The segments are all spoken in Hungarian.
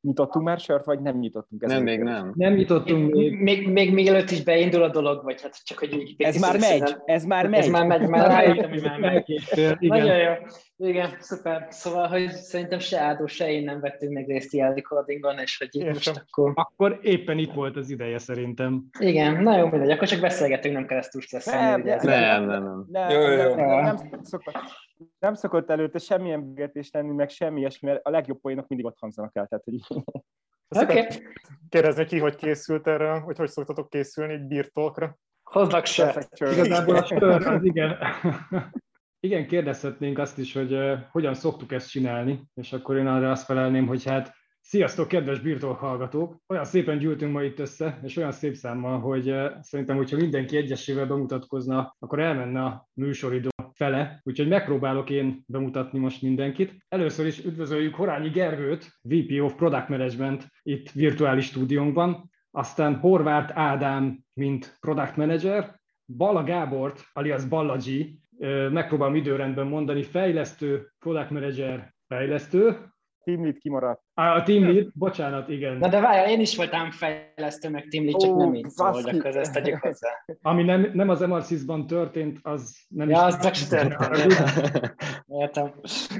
Nyitottunk már sört, vagy nem nyitottunk? Ez nem, még nem. Nem nyitottunk még. Még, még, még előtt is beindul a dolog, vagy hát csak, hogy... Ez már megy, ez már megy. Ez már megy, már rájöttem, hogy már megy. Igen. Nagyon jó. Igen, szuper. Szóval, hogy szerintem se Ádó, se én nem vettünk meg részt ilyen recordingon, és hogy itt most akkor... Akkor éppen itt volt az ideje szerintem. Igen, nagyon mindegy, akkor csak beszélgetünk, nem kell ezt túl stresszelni. Nem, nem, nem, nem. nem, jó, jó. Nem, nem, nem, szokott, nem szokott előtte semmilyen begetést tenni, meg semmi ilyesmi, mert a legjobb poénok mindig ott hangzanak el. Tehát, hogy... Okay. Kérdezni ki, hogy készült erre, hogy hogy szoktatok készülni egy birtokra? Hoznak se. Igazából a sör, az igen. Igen, kérdezhetnénk azt is, hogy uh, hogyan szoktuk ezt csinálni, és akkor én arra azt felelném, hogy hát Sziasztok, kedves birtok hallgatók! Olyan szépen gyűltünk ma itt össze, és olyan szép számmal, hogy uh, szerintem, hogyha mindenki egyesével bemutatkozna, akkor elmenne a műsoridő fele, úgyhogy megpróbálok én bemutatni most mindenkit. Először is üdvözöljük Horányi Gergőt, VP of Product Management itt virtuális stúdiónkban, aztán Horváth Ádám, mint Product Manager, Balla Gábort, alias Balla G, megpróbálom időrendben mondani, fejlesztő, Product Manager, fejlesztő, Team lead kimaradt. Á, a team lead, bocsánat, igen. Na de várjál, én is voltam fejlesztő, meg team lead, csak nem így hogy akkor ezt tegyük hozzá. Ami nem, nem az MRCIS-ban történt, az nem ja, is... az csak történt. Értem.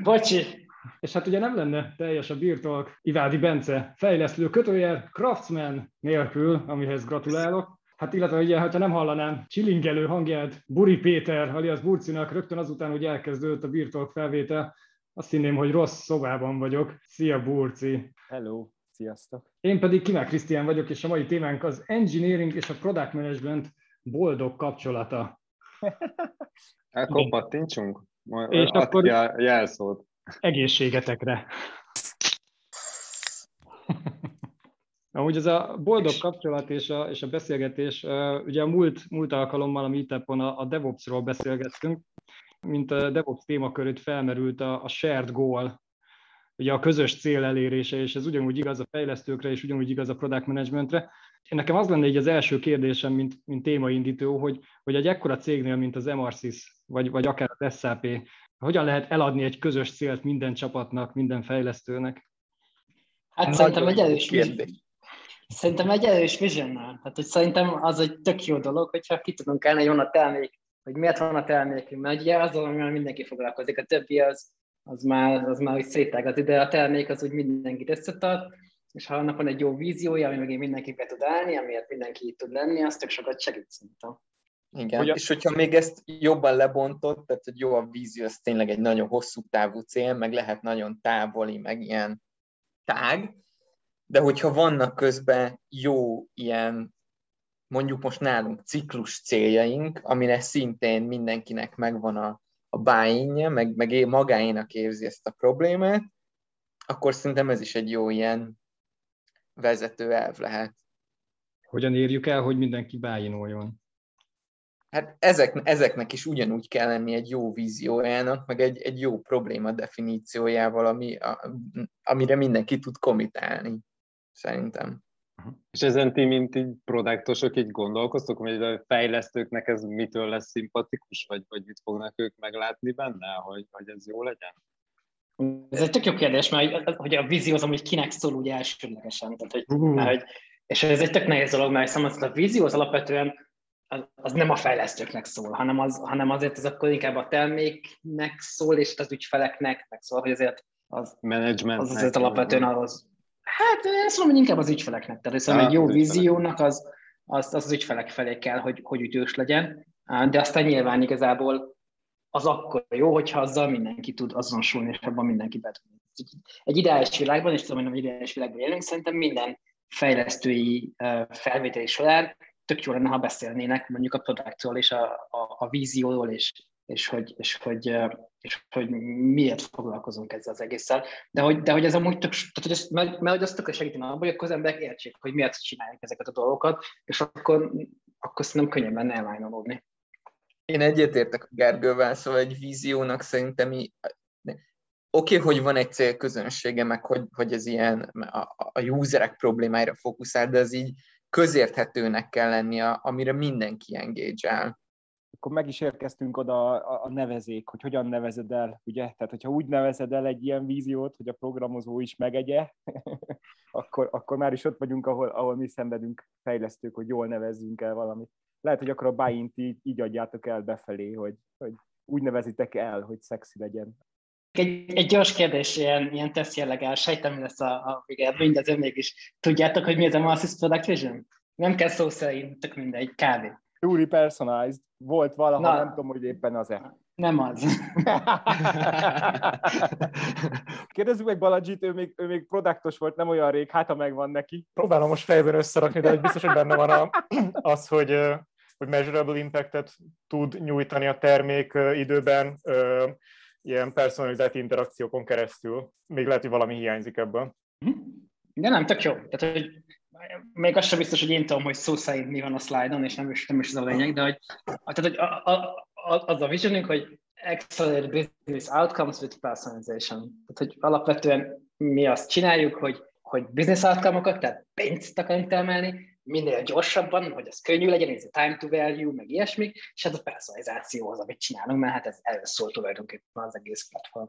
Bocsi. És hát ugye nem lenne teljes a birtok Ivádi Bence fejlesztő kötőjel Craftsman nélkül, amihez gratulálok. Hát illetve ugye, ha nem hallanám csilingelő hangját Buri Péter, alias Burcinak rögtön azután, hogy elkezdődött a birtok felvétel, azt hinném, hogy rossz szobában vagyok. Szia, Burci! Hello! Sziasztok! Én pedig Kimák Krisztián vagyok, és a mai témánk az engineering és a product management boldog kapcsolata. Akkor pattintsunk? És akkor jelszót. Egészségetekre. Amúgy ez a boldog kapcsolat és a, és a beszélgetés, ugye a múlt, múlt alkalommal a Meetupon a, a DevOps-ról beszélgettünk, mint a DevOps témakörét felmerült a, a shared goal, ugye a közös cél elérése, és ez ugyanúgy igaz a fejlesztőkre, és ugyanúgy igaz a product managementre. Én nekem az lenne így az első kérdésem, mint, mint témaindító, hogy, hogy egy ekkora cégnél, mint az MRSIS, vagy, vagy akár az SAP, hogyan lehet eladni egy közös célt minden csapatnak, minden fejlesztőnek? Hát szerintem egy erős. Szerintem egy erős visionnel. Tehát, hogy szerintem az egy tök jó dolog, hogyha ki tudunk állni, hogy a termék hogy miért van a termékünk, mert ugye az, amivel mindenki foglalkozik, a többi az, az már, az már úgy szétágaz, de a termék az úgy mindenkit összetart, és ha annak van egy jó víziója, ami megint mindenki be tud állni, amiért mindenki tud lenni, az tök sokat segít szerintem. Igen, Ugyan... és hogyha még ezt jobban lebontott, tehát hogy jó a vízió, az tényleg egy nagyon hosszú távú cél, meg lehet nagyon távoli, meg ilyen tág, de hogyha vannak közben jó ilyen mondjuk most nálunk ciklus céljaink, amire szintén mindenkinek megvan a, a bájinja, meg, meg magáénak érzi ezt a problémát, akkor szerintem ez is egy jó ilyen vezető elv lehet. Hogyan érjük el, hogy mindenki bájinoljon? Hát ezek, ezeknek is ugyanúgy kell lenni egy jó víziójának, meg egy, egy jó probléma definíciójával, ami, a, amire mindenki tud komitálni, szerintem. Uh-huh. És ezen ti, mint így produktosok, így gondolkoztok, hogy a fejlesztőknek ez mitől lesz szimpatikus, vagy, vagy mit fognak ők meglátni benne, hogy, hogy ez jó legyen? Ez egy tök jó kérdés, mert hogy a vízió az amúgy kinek szól úgy elsődlegesen. Tehát, hogy, uh-huh. mert, hogy, és ez egy tök nehéz dolog, mert szóval a vízió az alapvetően az, az nem a fejlesztőknek szól, hanem, az, hanem azért az akkor inkább a terméknek szól, és az ügyfeleknek, meg szól, hogy azért az, az azért alapvetően az, Hát ezt mondom, hogy inkább az ügyfeleknek. Tehát hiszem, egy jó víziónak az, az, az, az ügyfelek felé kell, hogy, hogy ütős legyen, de aztán nyilván igazából az akkor jó, hogyha azzal mindenki tud azonosulni, és abban mindenki be Egy ideális világban, és tudom, hogy nem ideális világban élünk, szerintem minden fejlesztői felvételi során tök jó lenne, ha beszélnének mondjuk a produktról és a, a, a vízióról, és, és hogy, és hogy, és hogy miért foglalkozunk ezzel az egésszel. De hogy, de hogy ez amúgy tök, tehát hogy ez, mert, mert hogy az tökre segíteni abban, hogy akkor az emberek értsék, hogy miért csinálják ezeket a dolgokat, és akkor, akkor szerintem könnyebb lenne elványolódni. Én egyetértek a Gergővel, szóval egy víziónak szerintem oké, okay, hogy van egy célközönsége, meg hogy, hogy ez ilyen a, a userek problémáira fókuszál, de az így közérthetőnek kell lennie, amire mindenki engage akkor meg is érkeztünk oda a, a nevezék, hogy hogyan nevezed el, ugye? Tehát, hogyha úgy nevezed el egy ilyen víziót, hogy a programozó is megegye, akkor, akkor már is ott vagyunk, ahol, ahol mi szenvedünk fejlesztők, hogy jól nevezzünk el valamit. Lehet, hogy akkor a buy így, így adjátok el befelé, hogy, hogy úgy nevezitek el, hogy szexi legyen. Egy, egy gyors kérdés, ilyen, ilyen teszt jelleggel, sejtem, mi lesz a, a végeredmény, de azért mégis tudjátok, hogy mi az a Masses Product Vision? Nem kell szó szerint, tök mindegy, kb. Truly personalized. Volt valaha, Na, nem tudom, hogy éppen az-e. Nem az. Kérdezzük meg Baladzsit, ő még, ő még produktos volt, nem olyan rég, hát ha megvan neki. Próbálom most fejben összerakni, de biztos, hogy benne van a, az, hogy, hogy measurable impactet tud nyújtani a termék időben, ilyen personalizált interakciókon keresztül. Még lehet, hogy valami hiányzik ebből. De nem, tök jó. Tehát, hogy még az sem biztos, hogy én tudom, hogy szó szerint mi van a szlájdon, és nem is, nem is ez a lényeg, de hogy, tehát, hogy a, a, a, az a visionünk, hogy accelerate business outcomes with personalization. Tehát, hogy alapvetően mi azt csináljuk, hogy, hogy business outcome-okat, tehát pénzt akarunk termelni, minél gyorsabban, hogy az könnyű legyen, ez a time to value, meg ilyesmik, és hát a personalizáció az, amit csinálunk, mert hát ez erről szól tulajdonképpen az egész platform.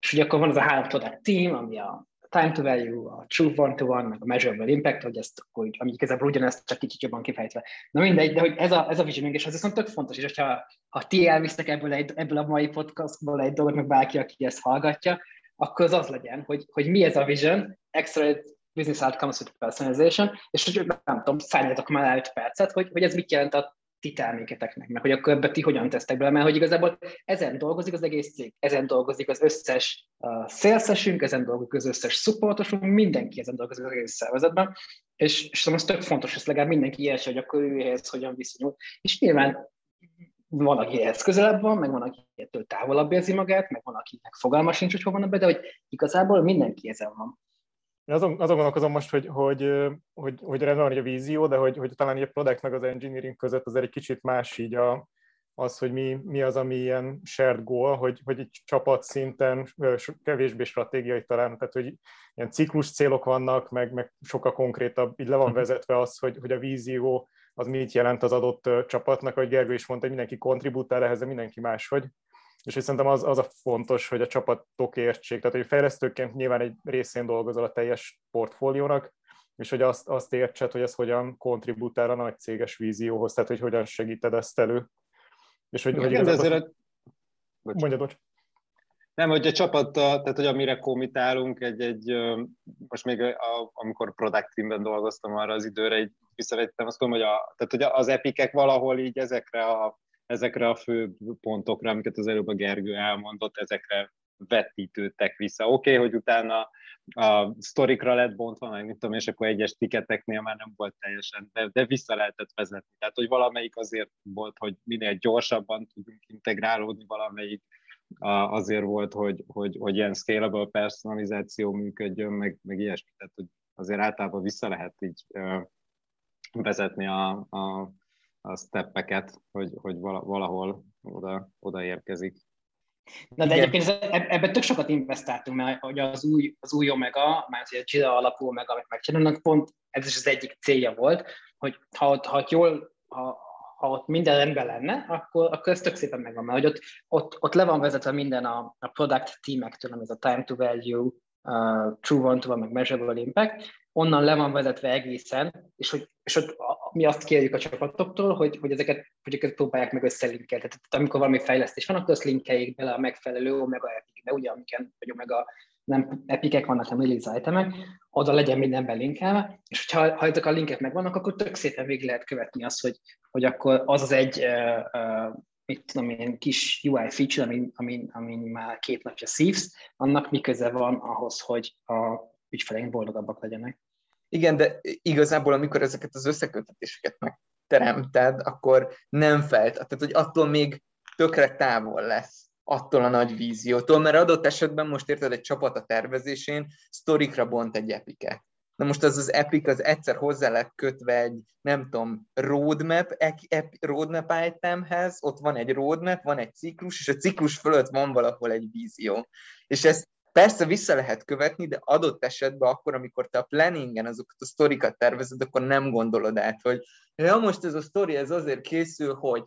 És ugye akkor van az a három product team, ami a time to value, a true one-to-one, meg a measurable impact, hogy ezt, hogy, ami igazából ugyanezt csak kicsit jobban kifejtve. Na mindegy, de hogy ez a, ez a visioning, és az viszont tök fontos, és ha, ha ti elvisztek ebből, egy, ebből a mai podcastból egy dolgot, meg bárki, aki ezt hallgatja, akkor az az legyen, hogy, hogy mi ez a vision, extra business outcomes with personalization, és hogy nem tudom, szálljatok már el 5 percet, hogy, hogy ez mit jelent a ti terméketeknek, meg hogy akkor ebbe ti hogyan tesztek bele, mert hogy igazából ezen dolgozik az egész cég, ezen dolgozik az összes uh, szélszesünk, ezen dolgozik az összes supportosunk, mindenki ezen dolgozik az egész szervezetben, és, és szóval az tök fontos, hogy legalább mindenki értse, hogy akkor ő ehhez hogyan viszonyul. És nyilván van, aki ehhez közelebb van, meg van, aki ettől távolabb érzi magát, meg van, akinek fogalma sincs, hogy hova van be, de hogy igazából mindenki ezen van. Én azon, azon gondolkozom most, hogy, hogy, hogy, hogy rendben van a vízió, de hogy, hogy talán a product meg az engineering között azért egy kicsit más így a, az, hogy mi, mi az, ami ilyen shared goal, hogy, hogy egy csapat szinten kevésbé stratégiai talán, tehát hogy ilyen ciklus célok vannak, meg, meg sokkal konkrétabb, így le van mhm. vezetve az, hogy, hogy a vízió az mit jelent az adott csapatnak, hogy Gergő is mondta, hogy mindenki kontribútál ehhez, de mindenki máshogy és hogy szerintem az, az a fontos, hogy a csapatok értsék, tehát hogy fejlesztőként nyilván egy részén dolgozol a teljes portfóliónak, és hogy azt, azt értsed, hogy ez hogyan kontribútál a nagy céges vízióhoz, tehát hogy hogyan segíted ezt elő. És hogy, hogy Igen, ezért... A... Mondjad, bocs. Nem, hogy a csapattal, tehát hogy amire komitálunk, egy, egy most még a, amikor product teamben dolgoztam arra az időre, így visszavettem, azt mondom, hogy, a, tehát, hogy az epikek valahol így ezekre a ezekre a fő pontokra, amiket az előbb a Gergő elmondott, ezekre vetítődtek vissza. Oké, okay, hogy utána a sztorikra lett bontva, meg mit tudom, és akkor egyes tiketeknél már nem volt teljesen, de, de vissza lehetett vezetni. Tehát, hogy valamelyik azért volt, hogy minél gyorsabban tudjunk integrálódni, valamelyik azért volt, hogy, hogy, hogy ilyen scalable personalizáció működjön, meg, meg ilyesmi. Tehát, hogy azért általában vissza lehet így vezetni a, a a steppeket, hogy, hogy valahol oda, oda érkezik. Na de egyébként ebben tök sokat investáltunk, mert hogy az új, az új Omega, mert a Jira alapú Omega, amit megcsinálnak, pont ez is az egyik célja volt, hogy ha ott, ha ott jól, ha, ha ott minden rendben lenne, akkor, akkor ez tök szépen megvan, mert hogy ott, ott, ott le van vezetve minden a, a product teamektől, ez a time to value, uh, true one to one, meg measurable impact, onnan le van vezetve egészen, és hogy és ott mi azt kérjük a csapatoktól, hogy, hogy, ezeket, hogy ezeket próbálják meg összelinkelni. Tehát amikor valami fejlesztés van, akkor azt linkeljék bele a megfelelő Omega epikbe, ugye, amiken, vagy Omega nem epikek vannak, hanem release itemek, oda legyen minden belinkelve, és hogyha ha ezek a linkek megvannak, akkor tök szépen végig lehet követni azt, hogy, hogy akkor az az egy uh, uh, mit tudom én, kis UI feature, amin, amin, amin már két napja szívsz, annak mi köze van ahhoz, hogy a ügyfeleink boldogabbak legyenek. Igen, de igazából amikor ezeket az összekötetéseket megteremted, akkor nem felt, tehát hogy attól még tökre távol lesz attól a nagy víziótól, mert adott esetben most érted egy csapat a tervezésén, sztorikra bont egy epiket. Na most az az epic az egyszer hozzá lett kötve egy, nem tudom, roadmap, ep, roadmap itemhez, ott van egy roadmap, van egy ciklus, és a ciklus fölött van valahol egy vízió. És ezt Persze vissza lehet követni, de adott esetben akkor, amikor te a planningen azokat a sztorikat tervezed, akkor nem gondolod át, hogy ja, most ez a sztori ez azért készül, hogy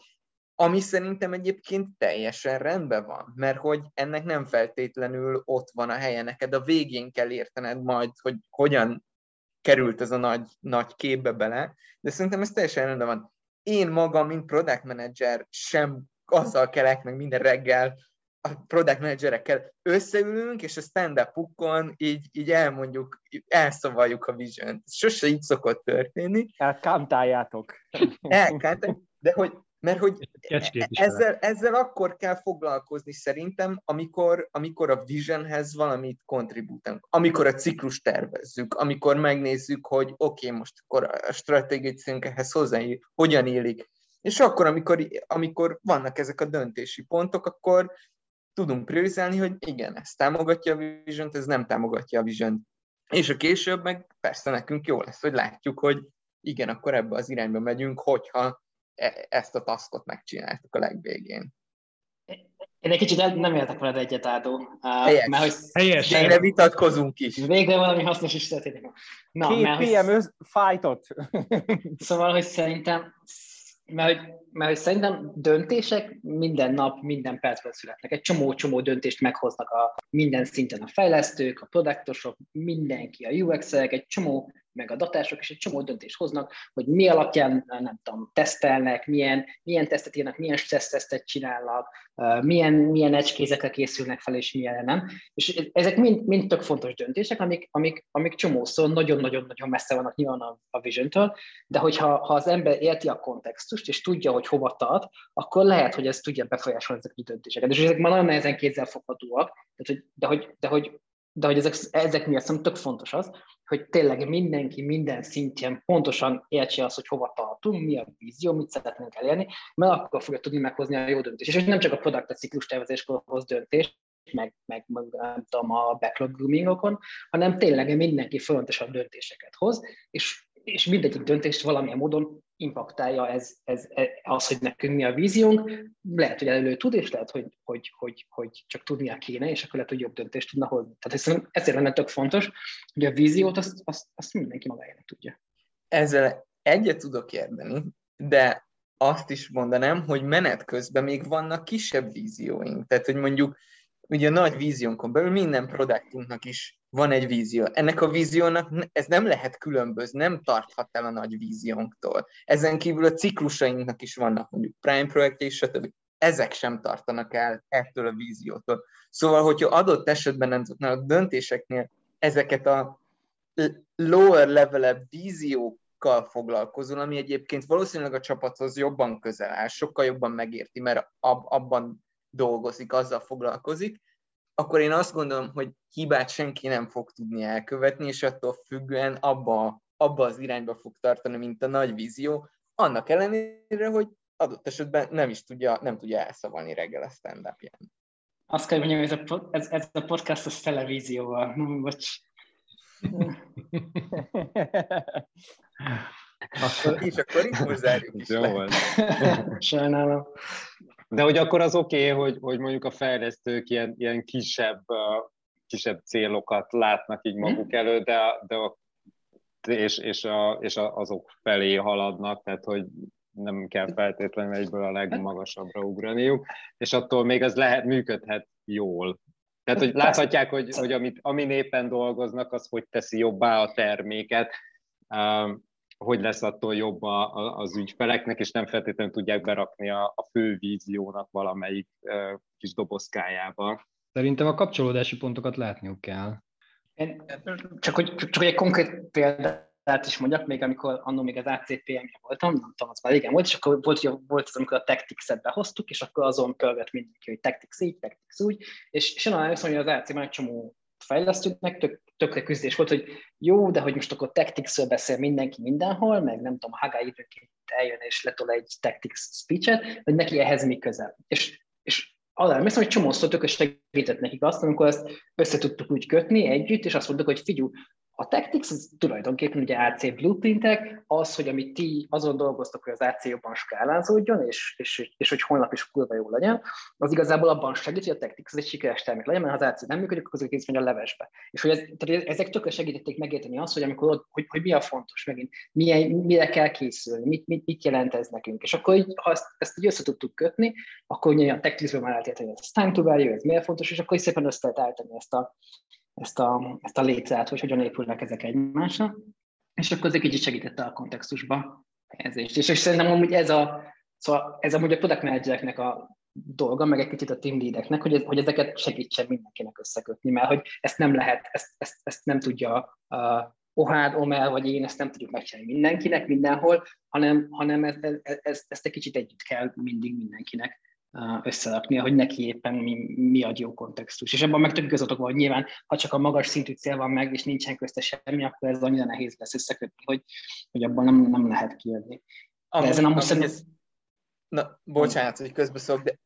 Ami szerintem egyébként teljesen rendben van, mert hogy ennek nem feltétlenül ott van a helye, neked a végén kell értened majd, hogy hogyan került ez a nagy, nagy képbe bele, de szerintem ez teljesen rendben van. Én magam, mint product manager sem azzal kelek meg minden reggel, a product managerekkel összeülünk, és a stand-upukon így, így elmondjuk, elszavaljuk a vision sose így szokott történni. Elkántáljátok. Elkántáljátok, de hogy mert hogy ezzel, ezzel akkor kell foglalkozni szerintem, amikor, amikor a visionhez valamit kontribútunk, amikor a ciklus tervezzük, amikor megnézzük, hogy oké, okay, most akkor a stratégiai célunk ehhez hozzáír, hogyan élik. És akkor, amikor, amikor vannak ezek a döntési pontok, akkor tudunk priorizálni, hogy igen, ez támogatja a vision ez nem támogatja a vision És a később meg persze nekünk jó lesz, hogy látjuk, hogy igen, akkor ebbe az irányba megyünk, hogyha e- ezt a taskot megcsináltuk a legvégén. Én egy kicsit nem értek veled egyet, Ádó. Helyes. Mert, hogy Helyes. Végre vitatkozunk is. Végre valami hasznos is történik. Na, Két mert, PM hogy... fightot. Szóval, hogy szerintem mert, mert hogy szerintem döntések minden nap, minden percben születnek. Egy csomó-csomó döntést meghoznak a minden szinten a fejlesztők, a produktosok, mindenki, a UX-ek, egy csomó meg a datások is egy csomó döntést hoznak, hogy mi alapján, nem tudom, tesztelnek, milyen, milyen tesztet írnak, milyen stressz tesztet csinálnak, milyen, milyen ecskézekre készülnek fel, és milyen nem. És ezek mind, mind tök fontos döntések, amik, amik, amik csomószor nagyon-nagyon-nagyon messze vannak nyilván a, a vision de hogyha ha az ember érti a kontextust, és tudja, hogy hova tart, akkor lehet, hogy ez tudja befolyásolni ezeket a döntéseket. És ezek már nagyon nehezen kézzelfoghatóak, de hogy, de hogy, de hogy de hogy ezek, ezek miatt szerintem tök fontos az, hogy tényleg mindenki minden szintjén pontosan értse azt, hogy hova tartunk, mi a vízió, mit szeretnénk elérni, mert akkor fogja tudni meghozni a jó döntést. És nem csak a product ciklus tervezéskor hoz döntést, meg, meg, meg nem tudom, a backlog groomingokon, hanem tényleg mindenki folyamatosan döntéseket hoz, és és mindegyik döntést valamilyen módon impaktálja ez, ez, ez, az, hogy nekünk mi a víziónk. Lehet, hogy elő tud, és lehet, hogy, hogy, hogy, hogy csak tudnia kéne, és akkor lehet, hogy jobb döntést tudna hozni. Tehát hiszem, ezért lenne tök fontos, hogy a víziót azt, azt, azt mindenki magájának tudja. Ezzel egyet tudok érteni, de azt is mondanám, hogy menet közben még vannak kisebb vízióink. Tehát, hogy mondjuk ugye a nagy víziónkon belül minden produktunknak is van egy vízió. Ennek a víziónak ez nem lehet különbözni, nem tarthat el a nagy víziónktól. Ezen kívül a ciklusainknak is vannak mondjuk Prime projekt és stb. Ezek sem tartanak el ettől a víziótól. Szóval, hogyha adott esetben a döntéseknél ezeket a lower level víziókkal foglalkozol, ami egyébként valószínűleg a csapathoz jobban közel áll, sokkal jobban megérti, mert ab, abban dolgozik, azzal foglalkozik, akkor én azt gondolom, hogy hibát senki nem fog tudni elkövetni, és attól függően abba, abba az irányba fog tartani, mint a nagy vízió, annak ellenére, hogy adott esetben nem is tudja, nem tudja elszavalni reggel a stand -ján. Azt kell mondjam, hogy ez a, ez, ez a podcast az televízióval. Bocs. akkor, és akkor itt most zárjuk is Jó volt. Sajnálom. De hogy akkor az oké, okay, hogy, hogy mondjuk a fejlesztők ilyen, ilyen kisebb, kisebb célokat látnak így maguk elő, de, de a, és, és, a, és azok felé haladnak, tehát hogy nem kell feltétlenül egyből a legmagasabbra ugraniuk, és attól még az lehet, működhet jól. Tehát, hogy láthatják, hogy, hogy amit, amin éppen dolgoznak, az hogy teszi jobbá a terméket, hogy lesz attól jobb a, a, az ügyfeleknek, és nem feltétlenül tudják berakni a, a fő víziónak valamelyik uh, kis dobozkájába. Szerintem a kapcsolódási pontokat látniuk kell. Én, csak, hogy, csak, csak egy konkrét példát is mondjak, még amikor annó még az acpm voltam, nem tudom, az már régen volt, és akkor volt, volt az, amikor a Tactics-et behoztuk, és akkor azon pörgött mindenki, hogy Tactics így, Tactics úgy, és, és én arra hogy az AC-ben egy csomó fejlesztőknek tök, tökre küzdés volt, hogy jó, de hogy most akkor tactics beszél mindenki mindenhol, meg nem tudom, Hagai időnként eljön és letol egy tactics speech-et, hogy neki ehhez mi közel. És, és alá hiszem, hogy csomószor tökös segített nekik azt, amikor ezt össze úgy kötni együtt, és azt mondtuk, hogy figyelj, A Tactics az tulajdonképpen ugye AC blueprintek, az, hogy amit ti azon dolgoztok, hogy az AC jobban skálázódjon, és, és, és hogy holnap is kurva jó legyen, az igazából abban segít, hogy a Tactics az egy sikeres termék legyen, mert ha az AC nem működik, akkor az egész megy a levesbe. És hogy ez, tehát ezek tökre segítették megérteni azt, hogy amikor ott, hogy, hogy mi a fontos megint, milyen, mire kell készülni, mit, mit, mit jelent ez nekünk. És akkor így, ha ezt, ezt így össze tudtuk kötni, akkor ugye a Tacticsből már lehet hogy ez time to value, ez miért fontos, és akkor is szépen össze lehet állítani ezt a, ezt a, ezt a létrát, hogy hogyan épülnek ezek egymásra, és akkor ez egy kicsit segítette a kontextusba helyezést. És, és szerintem amúgy ez a, szóval ez amúgy a product managereknek a dolga, meg egy kicsit a team leadeknek, hogy, hogy ezeket segítsen mindenkinek összekötni, mert hogy ezt nem lehet, ezt, ezt, ezt nem tudja uh, Ohád, Omel vagy én, ezt nem tudjuk megcsinálni mindenkinek, mindenhol, hanem, hanem ez, ez, ez, ezt egy kicsit együtt kell mindig mindenkinek összeraknia, hogy neki éppen mi, mi ad jó kontextus. És ebben meg tök igazatok van, hogy nyilván, ha csak a magas szintű cél van meg, és nincsen közte semmi, akkor ez annyira nehéz lesz összekötni, hogy, hogy abban nem, nem lehet kijönni. Amúgy, ezen amúgy szerintem... Ez... Na, bocsánat, hogy közbeszólok, de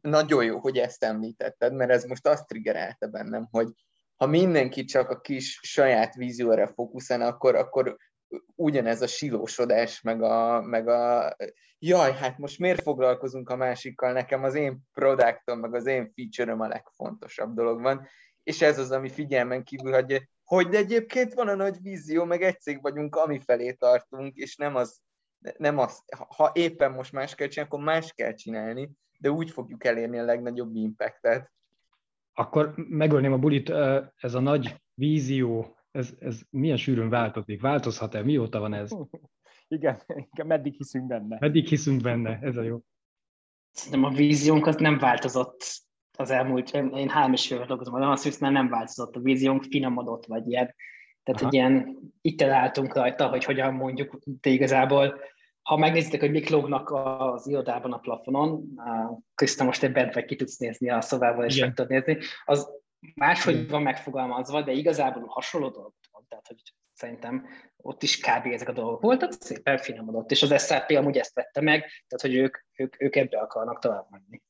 nagyon jó, hogy ezt említetted, mert ez most azt triggerelte bennem, hogy ha mindenki csak a kis saját vízióra fókuszál, akkor, akkor ugyanez a silósodás, meg a, meg a jaj, hát most miért foglalkozunk a másikkal, nekem az én produktom, meg az én feature a legfontosabb dolog van, és ez az, ami figyelmen kívül hagyja, hogy de egyébként van a nagy vízió, meg egy cég vagyunk, ami felé tartunk, és nem az, nem az, ha éppen most más kell csinálni, akkor más kell csinálni, de úgy fogjuk elérni a legnagyobb impactet. Akkor megölném a bulit, ez a nagy vízió, ez, ez milyen sűrűn változik? Változhat-e? Mióta van ez? Igen, igen, meddig hiszünk benne. Meddig hiszünk benne, ez a jó. Szerintem a víziónk az nem változott az elmúlt, én három és fél dolgozom a Namaswiss, mert nem változott a víziónk, finomodott vagy ilyen. Tehát Aha. egy ilyen iteráltunk rajta, hogy hogyan mondjuk, de igazából ha megnézitek, hogy mik lógnak az irodában a plafonon, Kriszta most egy bent vagy ki tudsz nézni a szobában, és meg tudod nézni, az máshogy van megfogalmazva, de igazából hasonló dolog van. Tehát, hogy szerintem ott is kb. ezek a dolgok voltak, szépen finomodott, és az SAP amúgy ezt vette meg, tehát hogy ők, ők, ők ebbe akarnak tovább menni.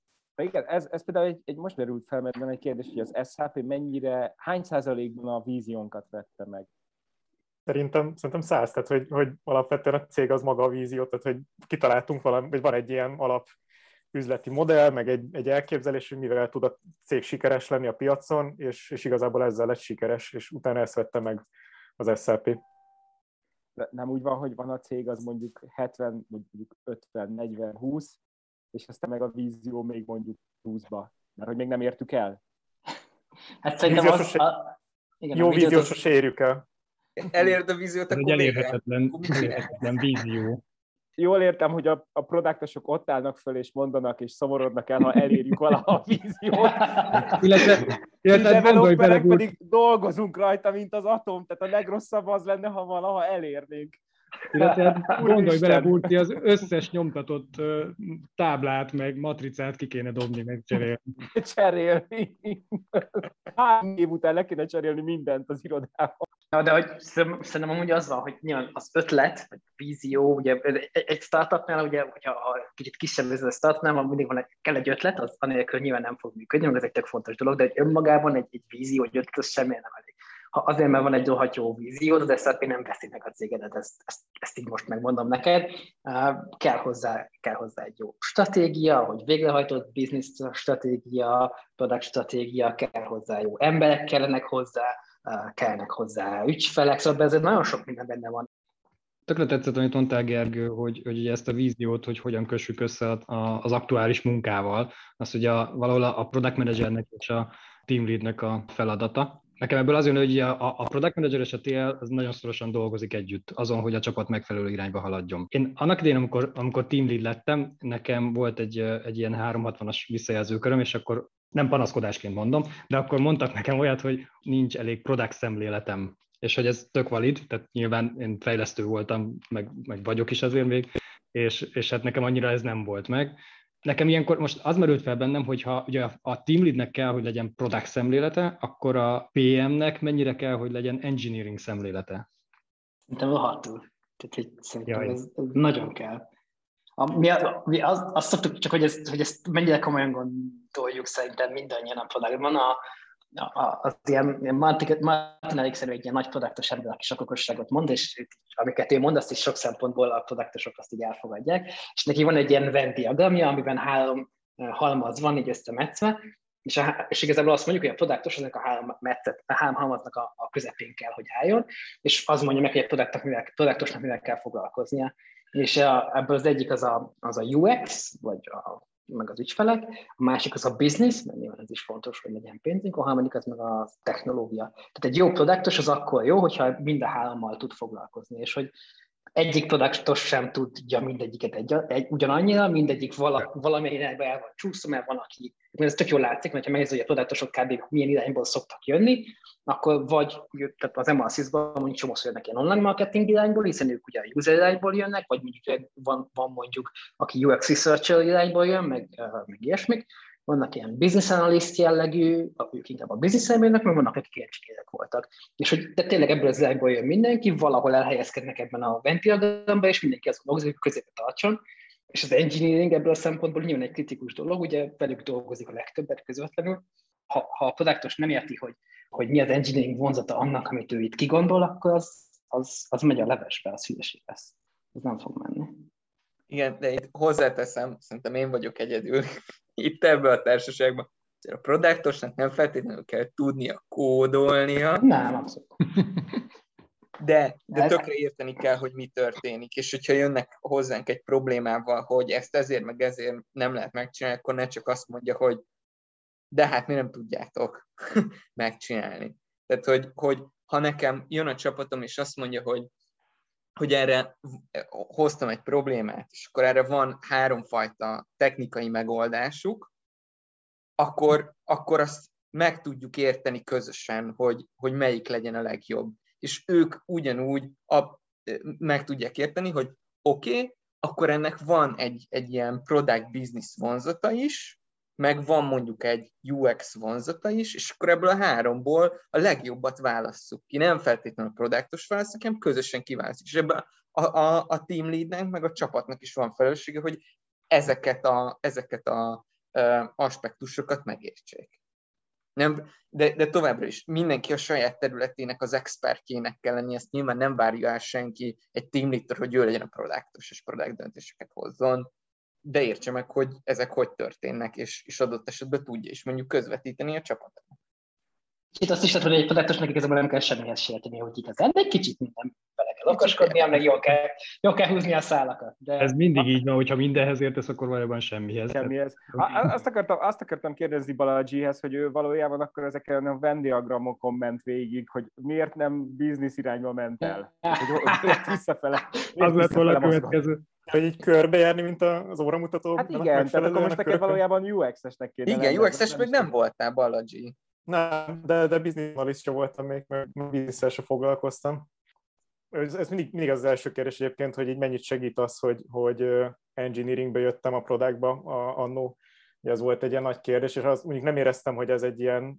Igen, ez, ez például egy, egy most derült fel, mert van egy kérdés, hogy az SAP mennyire, hány százalékban a víziónkat vette meg? Szerintem, szerintem száz, tehát hogy, hogy alapvetően a cég az maga a vízió, tehát hogy kitaláltunk valami, vagy van egy ilyen alap üzleti modell, meg egy, egy elképzelés, hogy mivel tud a cég sikeres lenni a piacon, és, és igazából ezzel lett sikeres, és utána ezt vette meg az SLP. Nem úgy van, hogy van a cég, az mondjuk 70, mondjuk 50, 40, 20, és aztán meg a vízió még mondjuk 20-ba, mert hogy még nem értük el. Hát szerintem az, a, igen, jó víziót sose érjük el. Elérd a víziót, akkor egy elérhetetlen, elérhetetlen vízió jól értem, hogy a, a produktosok ott állnak föl és mondanak és szomorodnak el, ha elérjük valaha a víziót. illetve, illetve bele, pedig dolgozunk rajta, mint az atom, tehát a legrosszabb az lenne, ha valaha elérnénk. Illetve gondolj bele, Burti, az összes nyomtatott táblát, meg matricát ki kéne dobni, meg cserélni. Cserélni. Három év után le kéne cserélni mindent az irodában. Na, de hogy szerintem amúgy az van, hogy az ötlet, vagy vízió, ugye egy startupnál, ugye, hogyha a kicsit kisebb ez a startupnál, mindig van egy, kell egy ötlet, az anélkül nyilván nem fog működni, meg ez egy tök fontos dolog, de egy önmagában egy, egy vízió, egy ötlet, az semmi nem elég azért, mert van egy rohadt jó víziód, az SAP nem veszi meg a cégedet, ezt, ezt, ezt így most megmondom neked. Kell hozzá, kell hozzá egy jó stratégia, hogy végrehajtott business stratégia, product stratégia, kell hozzá jó emberek kellenek hozzá, kellnek hozzá ügyfelek, szóval ez nagyon sok minden benne van. Tökre tetszett, amit mondtál, Gergő, hogy, hogy ezt a víziót, hogy hogyan kössük össze az aktuális munkával, az ugye a, valahol a product managernek és a team leadnek a feladata. Nekem ebből az jön, hogy a, a product manager és a TL az nagyon szorosan dolgozik együtt, azon, hogy a csapat megfelelő irányba haladjon. Én annak idején, amikor, amikor team lead lettem, nekem volt egy, egy ilyen 360-as visszajelzőköröm, és akkor nem panaszkodásként mondom, de akkor mondtak nekem olyat, hogy nincs elég product szemléletem, és hogy ez tök valid, tehát nyilván én fejlesztő voltam, meg, meg vagyok is azért még, és, és hát nekem annyira ez nem volt meg, nekem ilyenkor most az merült fel bennem, hogy ha ugye a team leadnek kell, hogy legyen product szemlélete, akkor a PM-nek mennyire kell, hogy legyen engineering szemlélete? Szerintem rohadtul. Tehát hogy szerintem ez, ez, nagyon kell. A, mi, a, mi az, azt szoktuk csak, hogy ezt, hogy ezt mennyire komolyan gondoljuk szerintem mindannyian a produktban. A, az ilyen, ilyen Martin, egy ilyen nagy produktos ember, aki sok okosságot mond, és amiket ő mond, azt is sok szempontból a produktosok azt így elfogadják. És neki van egy ilyen Venn diagramja, amiben három halmaz van így összemetszve, és, a, és igazából azt mondjuk, hogy a produktos ennek a három, metszet, a három halmaznak a, a közepén kell, hogy álljon, és az mondja meg, hogy a mivel, produktosnak mivel kell foglalkoznia. És a, ebből az egyik az a, az a UX, vagy a meg az ügyfelek, a másik az a business, mert nyilván ez is fontos, hogy legyen pénzünk, a harmadik az meg a technológia. Tehát egy jó produktos az akkor jó, hogyha mind a hárommal tud foglalkozni, és hogy egyik produktos sem tudja mindegyiket egy, egy, ugyanannyira, mindegyik vala, valamilyen irányba el van csúszva, mert van, aki, ez tök jól látszik, mert ha megnézed, hogy a produktusok kb. milyen irányból szoktak jönni, akkor vagy tehát az MLSIS-ban mondjuk csomószor jönnek ilyen online marketing irányból, hiszen ők ugye a user irányból jönnek, vagy mondjuk van, van mondjuk, aki UX researcher irányból jön, meg, meg ilyesmik, vannak ilyen business analyst jellegű, ők inkább a business elmének, meg vannak, akik engineerek voltak. És hogy de tényleg ebből az irányból jön mindenki, valahol elhelyezkednek ebben a ventilagramba, és mindenki azt gondolja, hogy középe tartson. És az engineering ebből a szempontból nyilván egy kritikus dolog, ugye velük dolgozik a legtöbbet közvetlenül. Ha, ha a produktos nem érti, hogy, hogy mi az engineering vonzata annak, amit ő itt kigondol, akkor az, az, az megy a levesbe, az hülyeség lesz. Ez nem fog menni. Igen, de itt hozzáteszem, szerintem én vagyok egyedül itt ebben a társaságban. A produktosnak nem feltétlenül kell tudnia kódolnia. Nem, abszolút. De, de tökre érteni kell, hogy mi történik, és hogyha jönnek hozzánk egy problémával, hogy ezt ezért meg ezért nem lehet megcsinálni, akkor ne csak azt mondja, hogy de hát mi nem tudjátok megcsinálni. Tehát, hogy, hogy ha nekem jön a csapatom, és azt mondja, hogy hogy erre hoztam egy problémát, és akkor erre van háromfajta technikai megoldásuk, akkor, akkor azt meg tudjuk érteni közösen, hogy, hogy melyik legyen a legjobb. És ők ugyanúgy a, meg tudják érteni, hogy oké, okay, akkor ennek van egy, egy ilyen product business vonzata is, meg van mondjuk egy UX vonzata is, és akkor ebből a háromból a legjobbat válasszuk ki. Nem feltétlenül a produktos válaszok, hanem közösen kiválasztjuk. És ebben a, a, a team leadnek, meg a csapatnak is van felelőssége, hogy ezeket a, ezeket a a aspektusokat megértsék. Nem, de, de továbbra is mindenki a saját területének az expertjének kell lenni, ezt nyilván nem várja el senki egy team leader, hogy ő legyen a produktos és product döntéseket hozzon, de értse meg, hogy ezek hogy történnek, és, és adott esetben tudja is mondjuk közvetíteni a csapatának. Itt azt is lehet, hogy egy produktosnak igazából nem kell semmihez sérteni, hogy igazán, de egy kicsit minden bele kell okoskodnia, meg jól kell, jól kell húzni a szálakat. De... Ez mindig így van, hogyha mindenhez értesz, akkor valójában semmihez. Semmihez. Azt akartam, azt akartam kérdezni Balázsihez, hogy ő valójában akkor ezeken a Venn diagramokon ment végig, hogy miért nem biznisz irányba ment el. Hogy, hogy visszafele. Az lett volna a következő. Hogy így körbejárni, mint az óramutató. Hát igen, tehát akkor most neked valójában UX-esnek kéne. Igen, UX-es még nem voltál, Baladzsi. Nem, de, de sem voltam még, meg business sem foglalkoztam. Ez, ez mindig, mindig az, első kérdés egyébként, hogy így mennyit segít az, hogy, hogy engineeringbe jöttem a productba annó. Ez volt egy ilyen nagy kérdés, és az mondjuk nem éreztem, hogy ez egy ilyen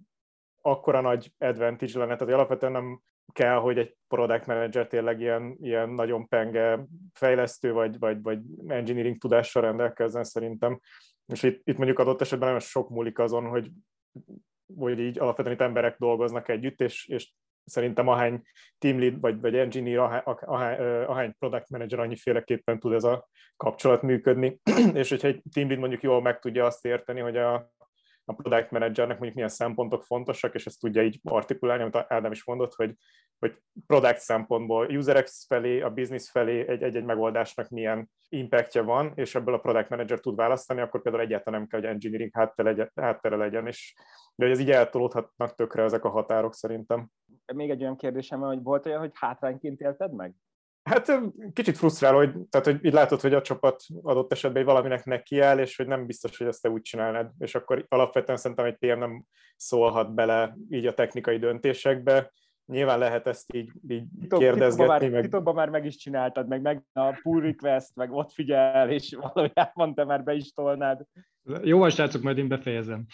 akkora nagy advantage lenne, tehát alapvetően nem kell, hogy egy product manager tényleg ilyen, ilyen nagyon penge fejlesztő vagy, vagy, vagy engineering tudással rendelkezzen szerintem. És itt, itt mondjuk adott esetben nagyon sok múlik azon, hogy hogy így alapvetően itt emberek dolgoznak együtt, és, és szerintem ahány team lead vagy, vagy engineer, ahány, ahány product manager annyiféleképpen tud ez a kapcsolat működni, és hogyha egy team lead mondjuk jól meg tudja azt érteni, hogy a, a product managernek mondjuk milyen szempontok fontosak, és ezt tudja így artikulálni, amit Ádám is mondott, hogy, hogy product szempontból, user felé, a business felé egy-egy megoldásnak milyen impactja van, és ebből a product manager tud választani, akkor például egyáltalán nem kell, hogy engineering háttere háttere legyen és de hogy ez így eltolódhatnak tökre ezek a határok szerintem. Még egy olyan kérdésem, hogy volt olyan, hogy hátrányként élted meg? Hát kicsit frusztráló, hogy, tehát, hogy így látod, hogy a csapat adott esetben valaminek nekiáll, és hogy nem biztos, hogy ezt te úgy csinálnád. És akkor alapvetően szerintem egy PM nem szólhat bele így a technikai döntésekbe. Nyilván lehet ezt így, így Titok, kérdezgetni. Titokban már, meg... titokban már meg is csináltad, meg, meg a pull request, meg ott figyel, és valójában te már be is tolnád. Jó van, srácok, majd én befejezem.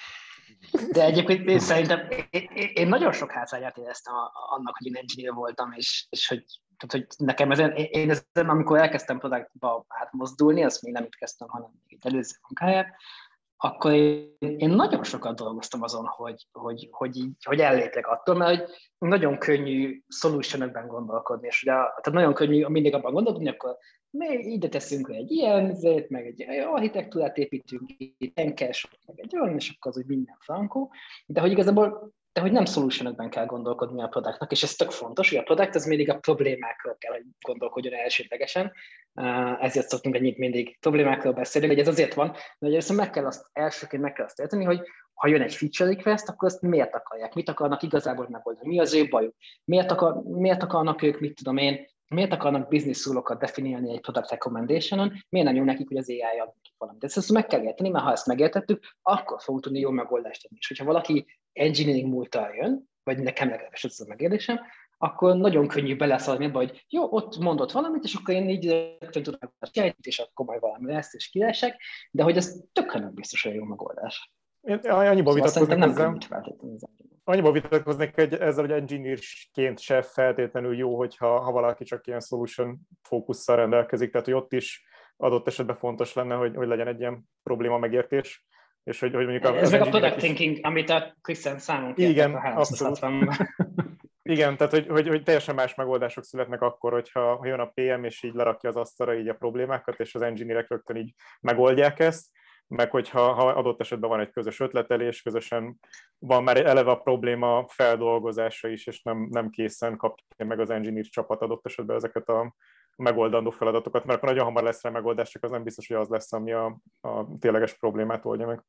De egyébként én szerintem én, én nagyon sok hátrányát éreztem annak, hogy én engineer voltam, és, és hogy, tehát, hogy nekem ezen, én ezen, amikor elkezdtem produktba átmozdulni, azt még nem itt kezdtem, hanem egy előző munkáját, akkor én, én nagyon sokat dolgoztam azon, hogy, hogy, hogy, így, hogy ellépjek attól, mert hogy nagyon könnyű solutionokban gondolkodni, és ugye, tehát nagyon könnyű mindig abban gondolkodni, akkor mi ide teszünk egy ilyen, zét, meg egy architektúrát építünk, itt enkes, meg egy olyan, és akkor az úgy minden frankó, de hogy igazából de hogy nem solutionokban kell gondolkodni a produktnak, és ez tök fontos, hogy a produkt az mindig a problémákról kell, hogy gondolkodjon elsődlegesen, ezért szoktunk ennyit mindig problémákról beszélni, hogy ez azért van, mert először meg kell azt, elsőként meg kell azt érteni, hogy ha jön egy feature request, akkor ezt miért akarják, mit akarnak igazából megoldani, mi az ő bajuk, miért, akar, miért akarnak ők, mit tudom én, miért akarnak business rule definiálni egy product recommendation-on, miért nem jó nekik, hogy az AI valamit. Ezt, ezt meg kell érteni, mert ha ezt megértettük, akkor fogunk tudni jó megoldást adni. És hogyha valaki engineering múltal jön, vagy nekem legalábbis ez a megérdésem, akkor nagyon könnyű beleszaladni abba, hogy jó, ott mondott valamit, és akkor én így rögtön tudom, hogy és akkor majd valami lesz, és kiesek, de hogy ez tökre biztos, hogy jó megoldás. Én annyiból szóval vitatkoznék nem ezzel. Annyiból vitatkoznék, hogy ezzel, hogy engineersként se feltétlenül jó, hogyha ha valaki csak ilyen solution fókusszal rendelkezik, tehát hogy ott is adott esetben fontos lenne, hogy, hogy legyen egy ilyen probléma megértés és hogy, hogy mondjuk a, Ez meg a product thinking, is... amit a Christian számon Igen, abszolút. Igen, tehát hogy, hogy, hogy teljesen más megoldások születnek akkor, hogyha ha jön a PM, és így lerakja az asztalra így a problémákat, és az engineerek rögtön így megoldják ezt, meg hogyha ha adott esetben van egy közös ötletelés, közösen van már eleve a probléma feldolgozása is, és nem, nem készen kapja meg az engineer csapat adott esetben ezeket a megoldandó feladatokat, mert akkor nagyon hamar lesz rá megoldás, csak az nem biztos, hogy az lesz, ami a, a tényleges problémát oldja meg.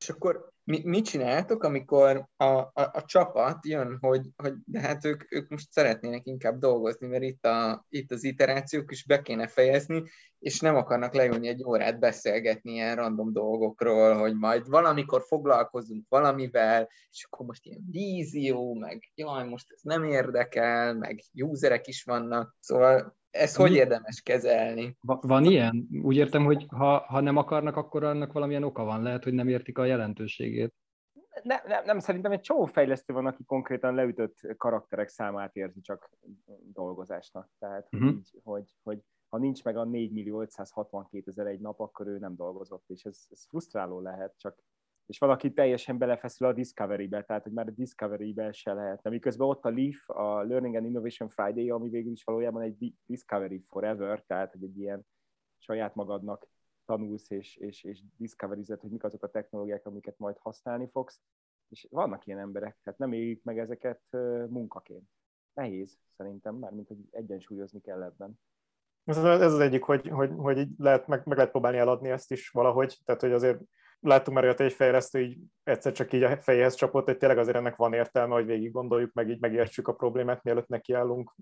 És akkor mi, mit csináltok, amikor a, a, a csapat jön, hogy, hogy de hát ők, ők most szeretnének inkább dolgozni, mert itt, a, itt az iterációk is be kéne fejezni, és nem akarnak leülni egy órát beszélgetni ilyen random dolgokról, hogy majd valamikor foglalkozunk valamivel, és akkor most ilyen vízió, meg jaj, most ez nem érdekel, meg userek is vannak, szóval ezt hogy érdemes kezelni? Van ilyen? Úgy értem, hogy ha, ha nem akarnak, akkor annak valamilyen oka van. Lehet, hogy nem értik a jelentőségét. Ne, ne, nem, szerintem egy csomó fejlesztő van, aki konkrétan leütött karakterek számát érzi csak dolgozásnak. Tehát, uh-huh. így, hogy, hogy ha nincs meg a 4 millió 562 ezer egy nap, akkor ő nem dolgozott, és ez, ez frusztráló lehet, csak és valaki teljesen belefeszül a Discovery-be, tehát hogy már a Discovery-be se lehetne. Miközben ott a Leaf, a Learning and Innovation Friday, ami végül is valójában egy Discovery Forever, tehát hogy egy ilyen saját magadnak tanulsz és, és, és discovery hogy mik azok a technológiák, amiket majd használni fogsz. És vannak ilyen emberek, tehát nem éljük meg ezeket munkaként. Nehéz szerintem, mármint hogy egyensúlyozni kell ebben. Ez az, ez az egyik, hogy, hogy, hogy így lehet, meg, meg lehet próbálni eladni ezt is valahogy, tehát hogy azért láttunk már olyat, egy fejlesztő így egyszer csak így a fejéhez csapott, hogy tényleg azért ennek van értelme, hogy végig gondoljuk, meg így megértsük a problémát, mielőtt nekiállunk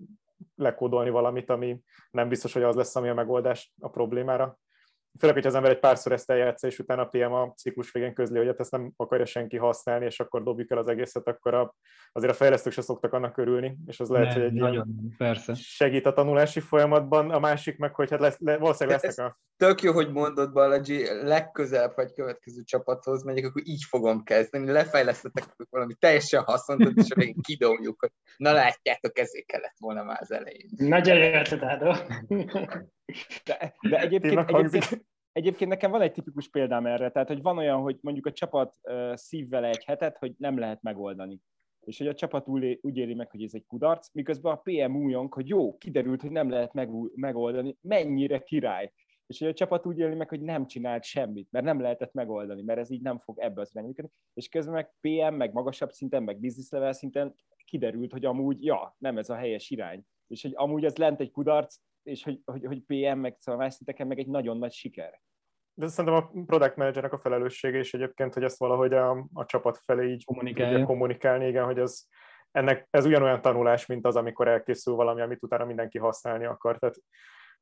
lekódolni valamit, ami nem biztos, hogy az lesz, ami a megoldás a problémára főleg, hogy az ember egy párszor ezt eljátsza, és utána a PM a ciklus végén közli, hogy hát ezt nem akarja senki használni, és akkor dobjuk el az egészet, akkor a, azért a fejlesztők se szoktak annak örülni, és az lehet, nem, hogy egy nagyon, ilyen persze. segít a tanulási folyamatban. A másik meg, hogy hát lesz, le, valószínűleg lesznek a... Tök jó, hogy mondod, Baladzsi, legközelebb vagy következő csapathoz megyek, akkor így fogom kezdeni, lefejlesztetek valami teljesen haszontot, és végén kidobjuk, hogy na látjátok, ezért kellett volna már az elején. Nagyon jó ötlet, de, de egyébként, egyébként, egyébként nekem van egy tipikus példám erre, tehát hogy van olyan, hogy mondjuk a csapat uh, szív vele egy hetet, hogy nem lehet megoldani. És hogy a csapat úgy, úgy éli meg, hogy ez egy kudarc, miközben a PM újong, hogy jó, kiderült, hogy nem lehet meg, megoldani, mennyire király. És hogy a csapat úgy éli meg, hogy nem csinált semmit, mert nem lehetett megoldani, mert ez így nem fog ebbe az irányba És közben meg PM, meg magasabb szinten, meg business level szinten kiderült, hogy amúgy, ja, nem ez a helyes irány. És hogy amúgy ez lent egy kudarc, és hogy, hogy, hogy PM meg szóval más szinteken meg egy nagyon nagy siker. De szerintem a product managernek a felelőssége is egyébként, hogy ezt valahogy a, a csapat felé így kommunikálni, kommunikálni igen, hogy ez, ennek, ez ugyanolyan tanulás, mint az, amikor elkészül valami, amit utána mindenki használni akar. Tehát,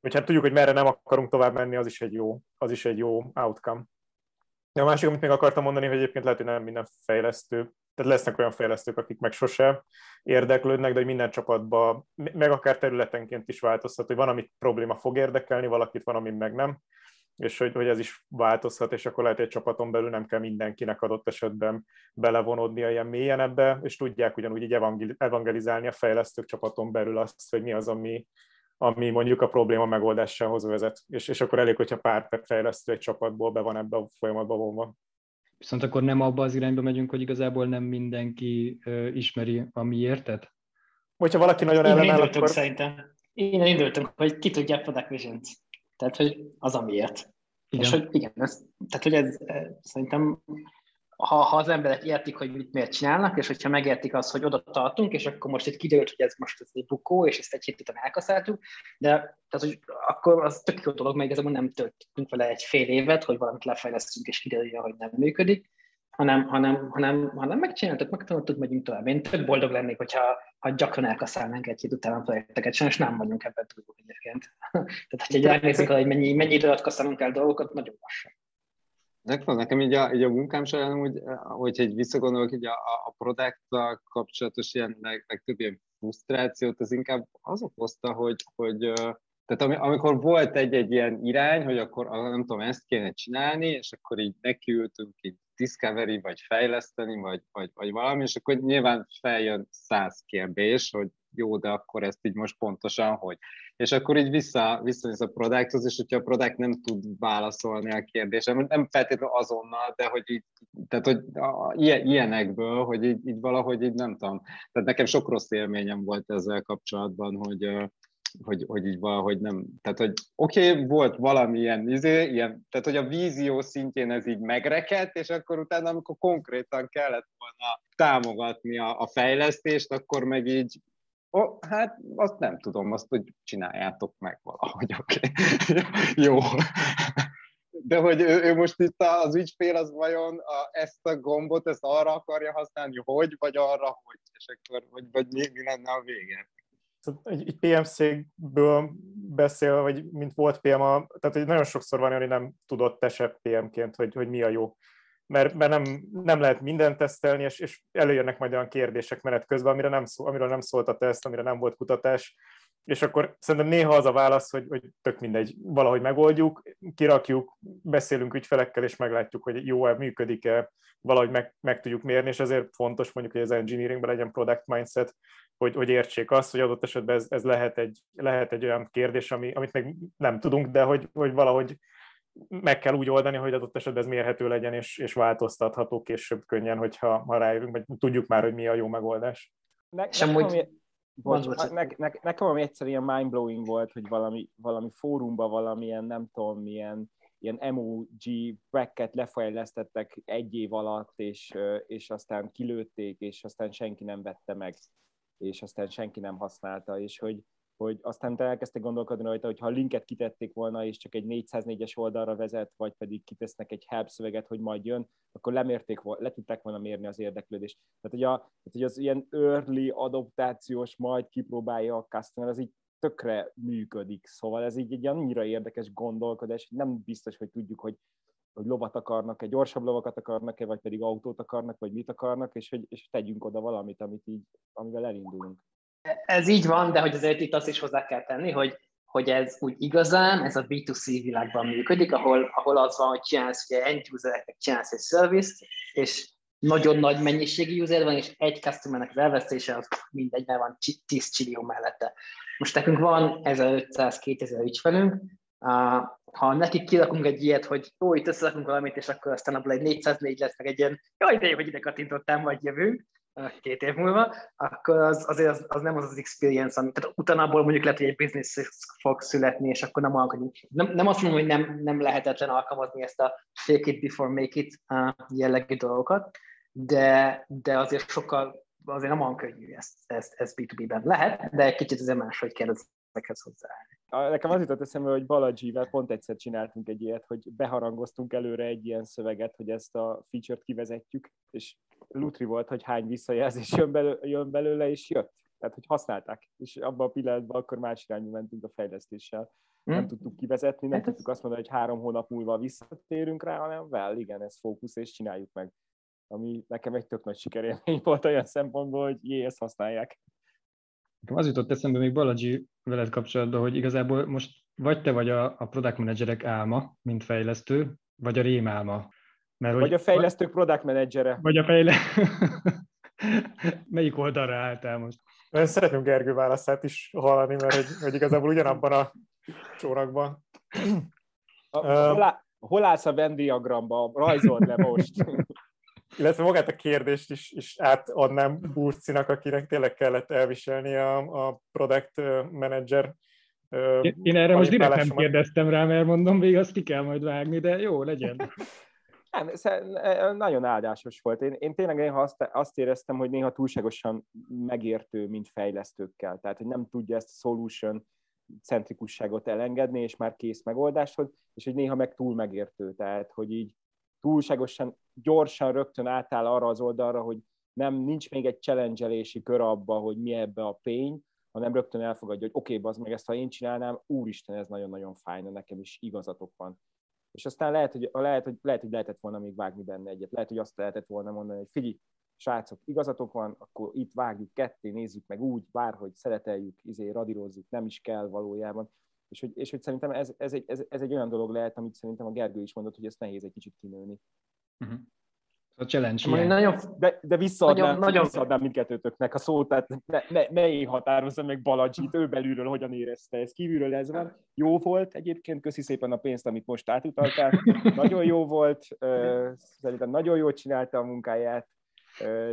hogy hát tudjuk, hogy merre nem akarunk tovább menni, az is egy jó, az is egy jó outcome. De a másik, amit még akartam mondani, hogy egyébként lehet, hogy nem minden fejlesztő tehát lesznek olyan fejlesztők, akik meg sose érdeklődnek, de hogy minden csapatban, meg akár területenként is változhat, hogy van, amit probléma fog érdekelni, valakit van, ami meg nem, és hogy, hogy ez is változhat, és akkor lehet, hogy egy csapaton belül nem kell mindenkinek adott esetben belevonódnia ilyen mélyen ebbe, és tudják ugyanúgy így evangelizálni a fejlesztők csapaton belül azt, hogy mi az, ami, ami mondjuk a probléma megoldásához vezet. És, és akkor elég, hogyha pár fejlesztő egy csapatból be van ebbe a folyamatba vonva. Viszont akkor nem abba az irányba megyünk, hogy igazából nem mindenki ismeri a miértet? Hogyha valaki nagyon ellenáll, akkor... szerintem. Én indultunk, hogy ki tudja a Product vision. Tehát, hogy az a miért. Igen. És hogy igen, ez, tehát, hogy ez szerintem ha, ha az emberek értik, hogy mit miért csinálnak, és hogyha megértik azt, hogy oda tartunk, és akkor most itt kiderült, hogy ez most ez egy bukó, és ezt egy hét után elkaszáltuk, de tehát, hogy akkor az tök jó dolog, mert igazából nem töltünk vele egy fél évet, hogy valamit lefejlesztünk, és kiderüljön, hogy nem működik, hanem, hanem, hanem, hanem megcsináltuk, megtanultuk, megyünk tovább. Én tök boldog lennék, hogyha ha gyakran elkaszálnánk egy hét után a projekteket, és nem vagyunk ebben túl egyébként. Tehát, hogyha elnézzük, hogy mennyi, mennyi időt kaszálunk el dolgokat, nagyon lassan. Nekem, nekem így a, így a munkám során, hogy, hogy egy visszagondolok így a, a product kapcsolatos ilyen leg, legtöbb ilyen frusztrációt, az inkább az okozta, hogy, hogy tehát amikor volt egy-egy ilyen irány, hogy akkor nem tudom, ezt kéne csinálni, és akkor így nekiültünk így discovery, vagy fejleszteni, vagy, vagy, vagy valami, és akkor nyilván feljön száz kérdés, hogy jó, de akkor ezt így most pontosan hogy. És akkor így vissza, visszanéz a producthoz, és hogyha a product nem tud válaszolni a kérdésre, nem feltétlenül azonnal, de hogy így, tehát hogy a, ilyenekből, hogy így, így valahogy így nem tudom. Tehát nekem sok rossz élményem volt ezzel kapcsolatban, hogy, hogy, hogy így valahogy nem, tehát hogy oké, okay, volt valamilyen izé, ilyen, tehát hogy a vízió szintjén ez így megrekedt, és akkor utána, amikor konkrétan kellett volna támogatni a, a fejlesztést, akkor meg így Oh, hát azt nem tudom, azt, hogy csináljátok meg valahogy, oké. Okay. Jó. De hogy ő, ő most itt az ügyfél az vajon a, ezt a gombot, ezt arra akarja használni, hogy, vagy arra, hogy, és akkor, vagy, vagy mi, mi lenne a vége? egy, egy PMC-ből beszél, vagy mint volt PM, tehát hogy nagyon sokszor van hogy nem tudott te se PM-ként, hogy, hogy mi a jó. Mert, mert nem, nem lehet mindent tesztelni, és, és előjönnek majd olyan kérdések menet közben, amire nem szó, amiről nem szólt a teszt, amire nem volt kutatás, és akkor szerintem néha az a válasz, hogy, hogy tök mindegy, valahogy megoldjuk, kirakjuk, beszélünk ügyfelekkel, és meglátjuk, hogy jó-e, működik-e, valahogy meg, meg tudjuk mérni, és ezért fontos mondjuk, hogy az engineeringben legyen product mindset, hogy, hogy értsék azt, hogy adott esetben ez, ez lehet, egy, lehet egy olyan kérdés, ami, amit még nem tudunk, de hogy, hogy valahogy meg kell úgy oldani, hogy adott esetben ez mérhető legyen, és, és változtatható később könnyen, hogyha ha rájövünk, vagy tudjuk már, hogy mi a jó megoldás. Ne, és amúgy... Ami, bocs, ne, ne, nekem ami egyszer ilyen mindblowing volt, hogy valami, valami fórumban valamilyen, nem tudom, milyen ilyen emoji packet lefejlesztettek egy év alatt, és, és aztán kilőtték, és aztán senki nem vette meg és aztán senki nem használta, és hogy, hogy aztán te elkezdtek gondolkodni rajta, hogy ha a linket kitették volna, és csak egy 404-es oldalra vezet, vagy pedig kitesznek egy help szöveget, hogy majd jön, akkor lemérték, le tudták volna mérni az érdeklődést. Tehát, hogy, a, tehát, hogy az ilyen early adaptációs majd kipróbálja a customer, az így tökre működik. Szóval ez így egy annyira érdekes gondolkodás, nem biztos, hogy tudjuk, hogy hogy lovat akarnak-e, gyorsabb lovakat akarnak-e, vagy pedig autót akarnak, vagy mit akarnak, és hogy és tegyünk oda valamit, amit így, amivel elindulunk. Ez így van, de hogy azért itt azt is hozzá kell tenni, hogy, hogy ez úgy igazán, ez a B2C világban működik, ahol, ahol az van, hogy csinálsz ugye end usereknek csinálsz egy service és nagyon nagy mennyiségű user van, és egy customernek az elvesztése az mindegy, mert van 10 csillió mellette. Most nekünk van 1500-2000 ügyfelünk, ha nekik kirakunk egy ilyet, hogy jó, itt összerakunk valamit, és akkor aztán abból egy 404 lesz, meg egy ilyen, jaj, de jó, hogy ide kattintottam, vagy jövünk, két év múlva, akkor az, azért az, az nem az az experience, amit, tehát utána abból mondjuk lehet, hogy egy business fog születni, és akkor nem alkalmazni. Nem, nem azt mondom, hogy nem, nem lehetetlen alkalmazni ezt a fake it before make it uh, jellegű dolgokat, de, de azért sokkal, azért nem olyan könnyű ezt, ezt, ezt B2B-ben. Lehet, de egy kicsit azért máshogy kell ezekhez hozzáállni nekem az jutott eszembe, hogy Baladzsivel pont egyszer csináltunk egy ilyet, hogy beharangoztunk előre egy ilyen szöveget, hogy ezt a feature-t kivezetjük, és lutri volt, hogy hány visszajelzés jön, belő, jön belőle, és jött. Tehát, hogy használták. És abban a pillanatban akkor más irányba mentünk a fejlesztéssel. Hmm. Nem tudtuk kivezetni, nem hát tudtuk azt mondani, hogy három hónap múlva visszatérünk rá, hanem vel, igen, ez fókusz, és csináljuk meg. Ami nekem egy tök nagy sikerélmény volt olyan szempontból, hogy jé, ezt használják. Nekem az jutott eszembe még Baladzsi veled kapcsolatban, hogy igazából most vagy te vagy a, a product managerek álma, mint fejlesztő, vagy a rémálma. Mert, vagy hogy, a fejlesztők product managere. Vagy a fejle... Melyik oldalra álltál most? Szeretném Gergő válaszát is hallani, mert hogy, hogy igazából ugyanabban a csórakban. A, a, hol állsz a Venn diagramba, rajzold le most. Illetve magát a kérdést is, is átadnám Burcinak, akinek tényleg kellett elviselni a, a product manager én erre most direkt nem kérdeztem rá, mert mondom, végig azt ki kell majd vágni, de jó, legyen. Nem, e, nagyon áldásos volt. Én, én tényleg néha azt, azt éreztem, hogy néha túlságosan megértő, mint fejlesztőkkel. Tehát, hogy nem tudja ezt a solution centrikusságot elengedni, és már kész megoldáshoz, és hogy néha meg túl megértő. Tehát, hogy így túlságosan gyorsan rögtön átáll arra az oldalra, hogy nem, nincs még egy challenge kör abba, hogy mi ebbe a pény, hanem rögtön elfogadja, hogy oké, okay, az meg ezt ha én csinálnám, úristen, ez nagyon-nagyon fájna, nekem is igazatok van. És aztán lehet hogy, lehet, hogy, lehet, hogy lehetett volna még vágni benne egyet, lehet, hogy azt lehetett volna mondani, hogy figyelj, srácok, igazatok van, akkor itt vágjuk ketté, nézzük meg úgy, bárhogy szereteljük, izé, radírozzuk, nem is kell valójában. És hogy, és hogy szerintem ez, ez, egy, ez, ez egy olyan dolog lehet, amit szerintem a Gergő is mondott, hogy ezt nehéz egy kicsit kinőni. Uh-huh a challenge ilyen. Nagyon, de, de visszaadnám, nagyon, nagyon... visszaadnám mindkettőtöknek a szót, tehát ne, ne, ne én határozzam meg Baladzsit, ő belülről hogyan érezte ez. Kívülről ez van. Jó volt egyébként, köszi szépen a pénzt, amit most átutaltál. Nagyon jó volt, szerintem nagyon jól csinálta a munkáját,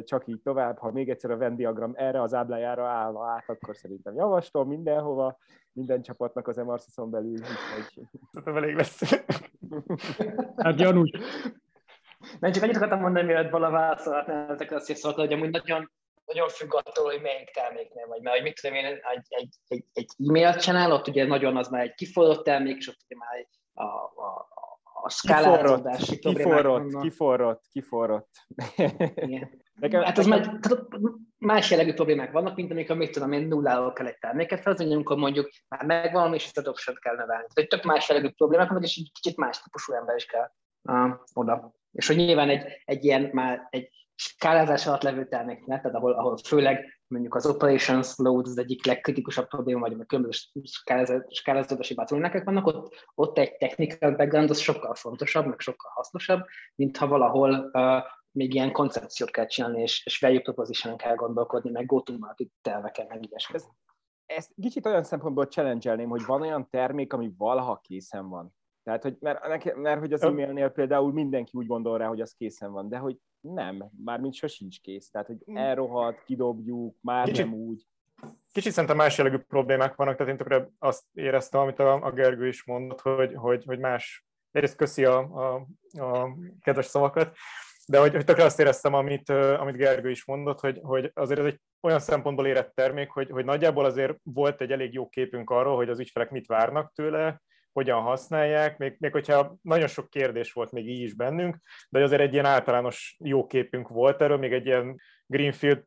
csak így tovább. Ha még egyszer a Venn diagram erre az áblájára állva át, akkor szerintem javaslom mindenhova, minden csapatnak az Emarsison belül. Úgyhogy... Elég lesz. Hát Janus, nem csak annyit akartam mondani, mielőtt Bala válaszolhatnál ezekre a szívszavakat, hogy amúgy nagyon, nagyon függ attól, hogy melyik terméknél vagy. Mert hogy mit tudom én, egy, egy, egy, egy e-mailt csinál, ott ugye nagyon az már egy kiforrott termék, és ott ugye már a, a, a szkálázódási kiforrott, kiforrott, kiforrott. Igen. Nekem, hát az nekem... már, más jellegű problémák vannak, mint amikor még tudom én nulláról kell egy terméket felhozni, amikor mondjuk már megvan, és ezt a adoption kell növelni. Tehát tök más jellegű problémák vannak, és egy kicsit más típusú ember is kell uh, oda. És hogy nyilván egy, egy ilyen már egy skálázás alatt levő terméknek, tehát ahol, ahol főleg mondjuk az operations load az egyik legkritikusabb probléma, vagy a különböző skálázódási bottleneckek vannak, ott, ott egy technical background az sokkal fontosabb, meg sokkal hasznosabb, mint ha valahol uh, még ilyen koncepciót kell csinálni, és, és value proposition kell gondolkodni, meg go-to-market terveken, meg ilyesmi. Ezt kicsit olyan szempontból challenge hogy van olyan termék, ami valaha készen van. Tehát, hogy, mert, mert hogy az e-mailnél például mindenki úgy gondol rá, hogy az készen van, de hogy nem, mármint sosincs kész. Tehát, hogy mm. elrohadt, kidobjuk, már kicsit, nem úgy. Kicsit szerintem más jellegű problémák vannak, tehát én tökre azt éreztem, amit a, a Gergő is mondott, hogy, hogy, hogy más, egyrészt köszi a, a, a kedves szavakat, de hogy, hogy tökre azt éreztem, amit, amit Gergő is mondott, hogy, hogy azért ez egy olyan szempontból érett termék, hogy, hogy nagyjából azért volt egy elég jó képünk arról, hogy az ügyfelek mit várnak tőle, hogyan használják, még, még hogyha nagyon sok kérdés volt még így is bennünk, de azért egy ilyen általános jó képünk volt erről, még egy ilyen Greenfield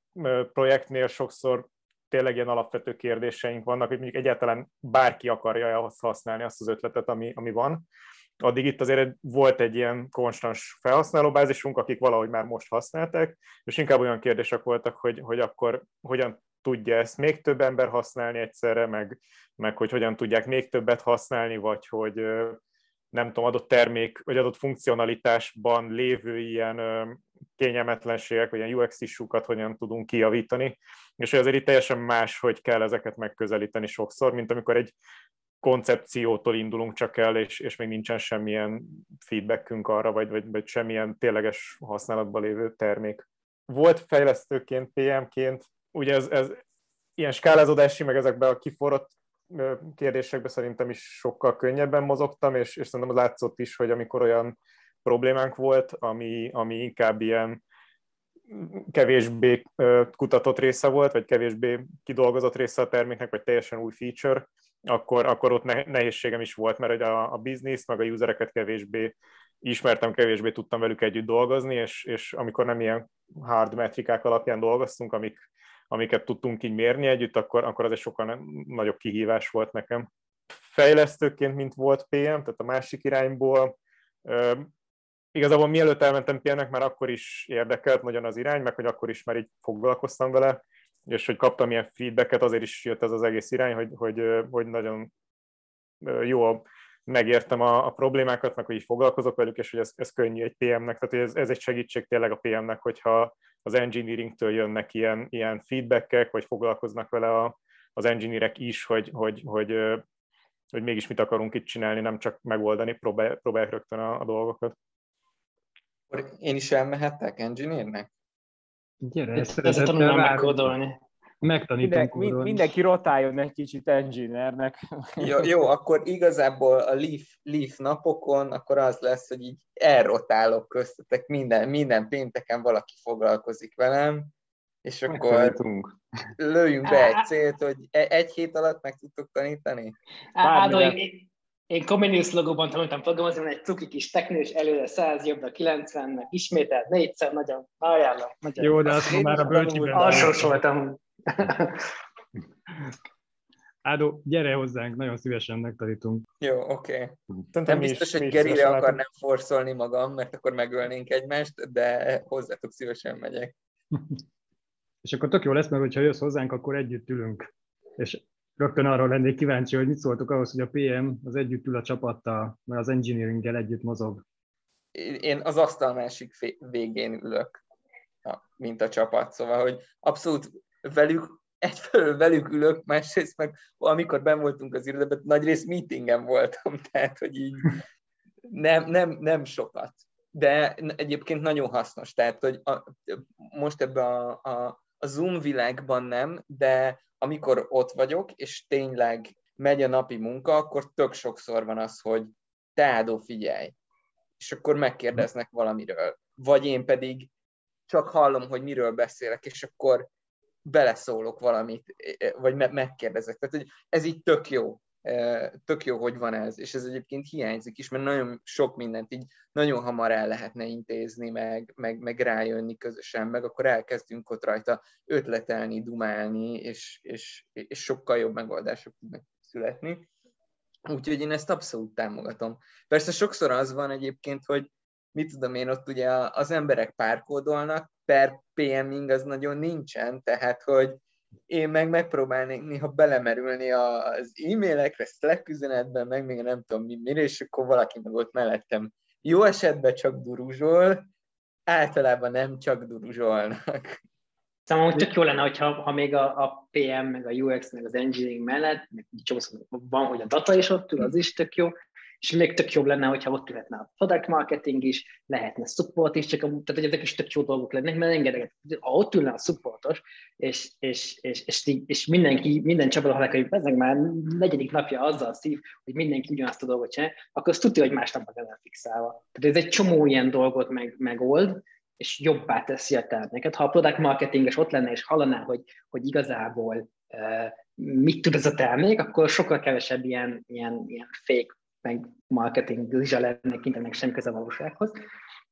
projektnél sokszor tényleg ilyen alapvető kérdéseink vannak, hogy mondjuk egyáltalán bárki akarja azt használni azt az ötletet, ami, ami van. Addig itt azért volt egy ilyen konstans felhasználóbázisunk, akik valahogy már most használták, és inkább olyan kérdések voltak, hogy, hogy akkor hogyan tudja ezt még több ember használni egyszerre, meg, meg hogy hogyan tudják még többet használni, vagy hogy nem tudom, adott termék, vagy adott funkcionalitásban lévő ilyen kényelmetlenségek, vagy ilyen UX isukat hogyan tudunk kijavítani, és hogy azért itt teljesen más, hogy kell ezeket megközelíteni sokszor, mint amikor egy koncepciótól indulunk csak el, és, és még nincsen semmilyen feedbackünk arra, vagy, vagy, vagy semmilyen tényleges használatban lévő termék. Volt fejlesztőként, PM-ként ugye ez, ez ilyen skálázódási, meg ezekben a kiforrott kérdésekben szerintem is sokkal könnyebben mozogtam, és, és szerintem az látszott is, hogy amikor olyan problémánk volt, ami, ami inkább ilyen kevésbé kutatott része volt, vagy kevésbé kidolgozott része a terméknek, vagy teljesen új feature, akkor, akkor ott nehézségem is volt, mert a, a business, meg a usereket kevésbé ismertem, kevésbé tudtam velük együtt dolgozni, és, és amikor nem ilyen hard metrikák alapján dolgoztunk, amik amiket tudtunk így mérni együtt, akkor, akkor az egy sokkal nagyobb kihívás volt nekem. Fejlesztőként, mint volt PM, tehát a másik irányból, igazából mielőtt elmentem PM-nek, már akkor is érdekelt nagyon az irány, meg hogy akkor is már így foglalkoztam vele, és hogy kaptam ilyen feedbacket, azért is jött ez az egész irány, hogy, hogy, hogy nagyon jó megértem a, a problémákat, meg hogy így foglalkozok velük, és hogy ez, ez könnyű egy PM-nek, tehát hogy ez, ez egy segítség tényleg a PM-nek, hogyha az engineeringtől jönnek ilyen, ilyen feedbackek, vagy foglalkoznak vele a, az engineerek is, hogy, hogy, hogy hogy mégis mit akarunk itt csinálni, nem csak megoldani, próbál, próbálják rögtön a, a dolgokat. Én is elmehettek engineernek? Gyere, ezt tanulnám megkódolni. Megtanítom Minden, mindenki rotáljon egy kicsit engineernek. Jó, jó, akkor igazából a Leaf, Leaf napokon akkor az lesz, hogy így elrotálok köztetek, minden, minden pénteken valaki foglalkozik velem, és akkor lőjünk be egy célt, hogy e- egy hét alatt meg tudtok tanítani? Ádó, én, én Comenius logóban tanultam programozni, egy cuki kis teknős, előre 100, jobbra 90-nek, ismételt négyszer, nagyon ajánlom. Nagyon. Jó, de azt már a bölcsiben. Alsós voltam. Ádó, gyere hozzánk, nagyon szívesen megtanítunk. Jó, oké. Okay. Nem biztos, hogy Gerire akarnám forszolni magam, mert akkor megölnénk egymást, de hozzátok szívesen megyek. És akkor tök jó lesz, mert ha jössz hozzánk, akkor együtt ülünk. És rögtön arról lennék kíváncsi, hogy mit szóltok ahhoz, hogy a PM az együtt ül a csapattal, mert az engineeringgel együtt mozog. Én az asztal másik végén ülök, mint a csapat, szóval, hogy abszolút velük, egyfelől velük ülök, másrészt meg amikor ben voltunk az irodában, nagyrészt meetingen voltam, tehát, hogy így nem, nem, nem sokat. De egyébként nagyon hasznos, tehát, hogy a, most ebben a, a, a Zoom világban nem, de amikor ott vagyok, és tényleg megy a napi munka, akkor tök sokszor van az, hogy te Ádó, figyelj, és akkor megkérdeznek valamiről. Vagy én pedig csak hallom, hogy miről beszélek, és akkor beleszólok valamit, vagy megkérdezek. Tehát hogy ez így tök jó tök jó, hogy van ez, és ez egyébként hiányzik is, mert nagyon sok mindent így nagyon hamar el lehetne intézni, meg, meg, meg rájönni közösen, meg akkor elkezdünk ott rajta ötletelni, dumálni, és, és, és sokkal jobb megoldások tudnak születni. Úgyhogy én ezt abszolút támogatom. Persze sokszor az van egyébként, hogy mit tudom én, ott ugye az emberek párkódolnak, per PMing az nagyon nincsen, tehát hogy én meg megpróbálnék néha belemerülni az e-mailekre, Slack üzenetben, meg még nem tudom mi, mire, és akkor valaki meg ott mellettem jó esetben csak duruzsol, általában nem csak duruzsolnak. Számomra tök jó lenne, hogyha ha még a, a PM, meg a UX, meg az engineering mellett, meg van, hogy a data is ott ül, az is tök jó, és még tök jobb lenne, hogyha ott ülhetne a product marketing is, lehetne support is, csak tehát hogy ezek is tök jó dolgok lennek, mert engedek, ha ott ülne a supportos, és, és, és, és, és mindenki, minden csapat halak, hogy ezek már negyedik napja azzal szív, hogy mindenki ugyanazt a dolgot csinál, akkor azt tudja, hogy másnap meg fixálva. Tehát ez egy csomó ilyen dolgot meg, megold, és jobbá teszi a terméket. Ha a product marketinges ott lenne, és hallaná, hogy, hogy igazából uh, mit tud ez a termék, akkor sokkal kevesebb ilyen, ilyen, ilyen fake meg marketing zsizsa lennék, ennek semmi köze a valósághoz.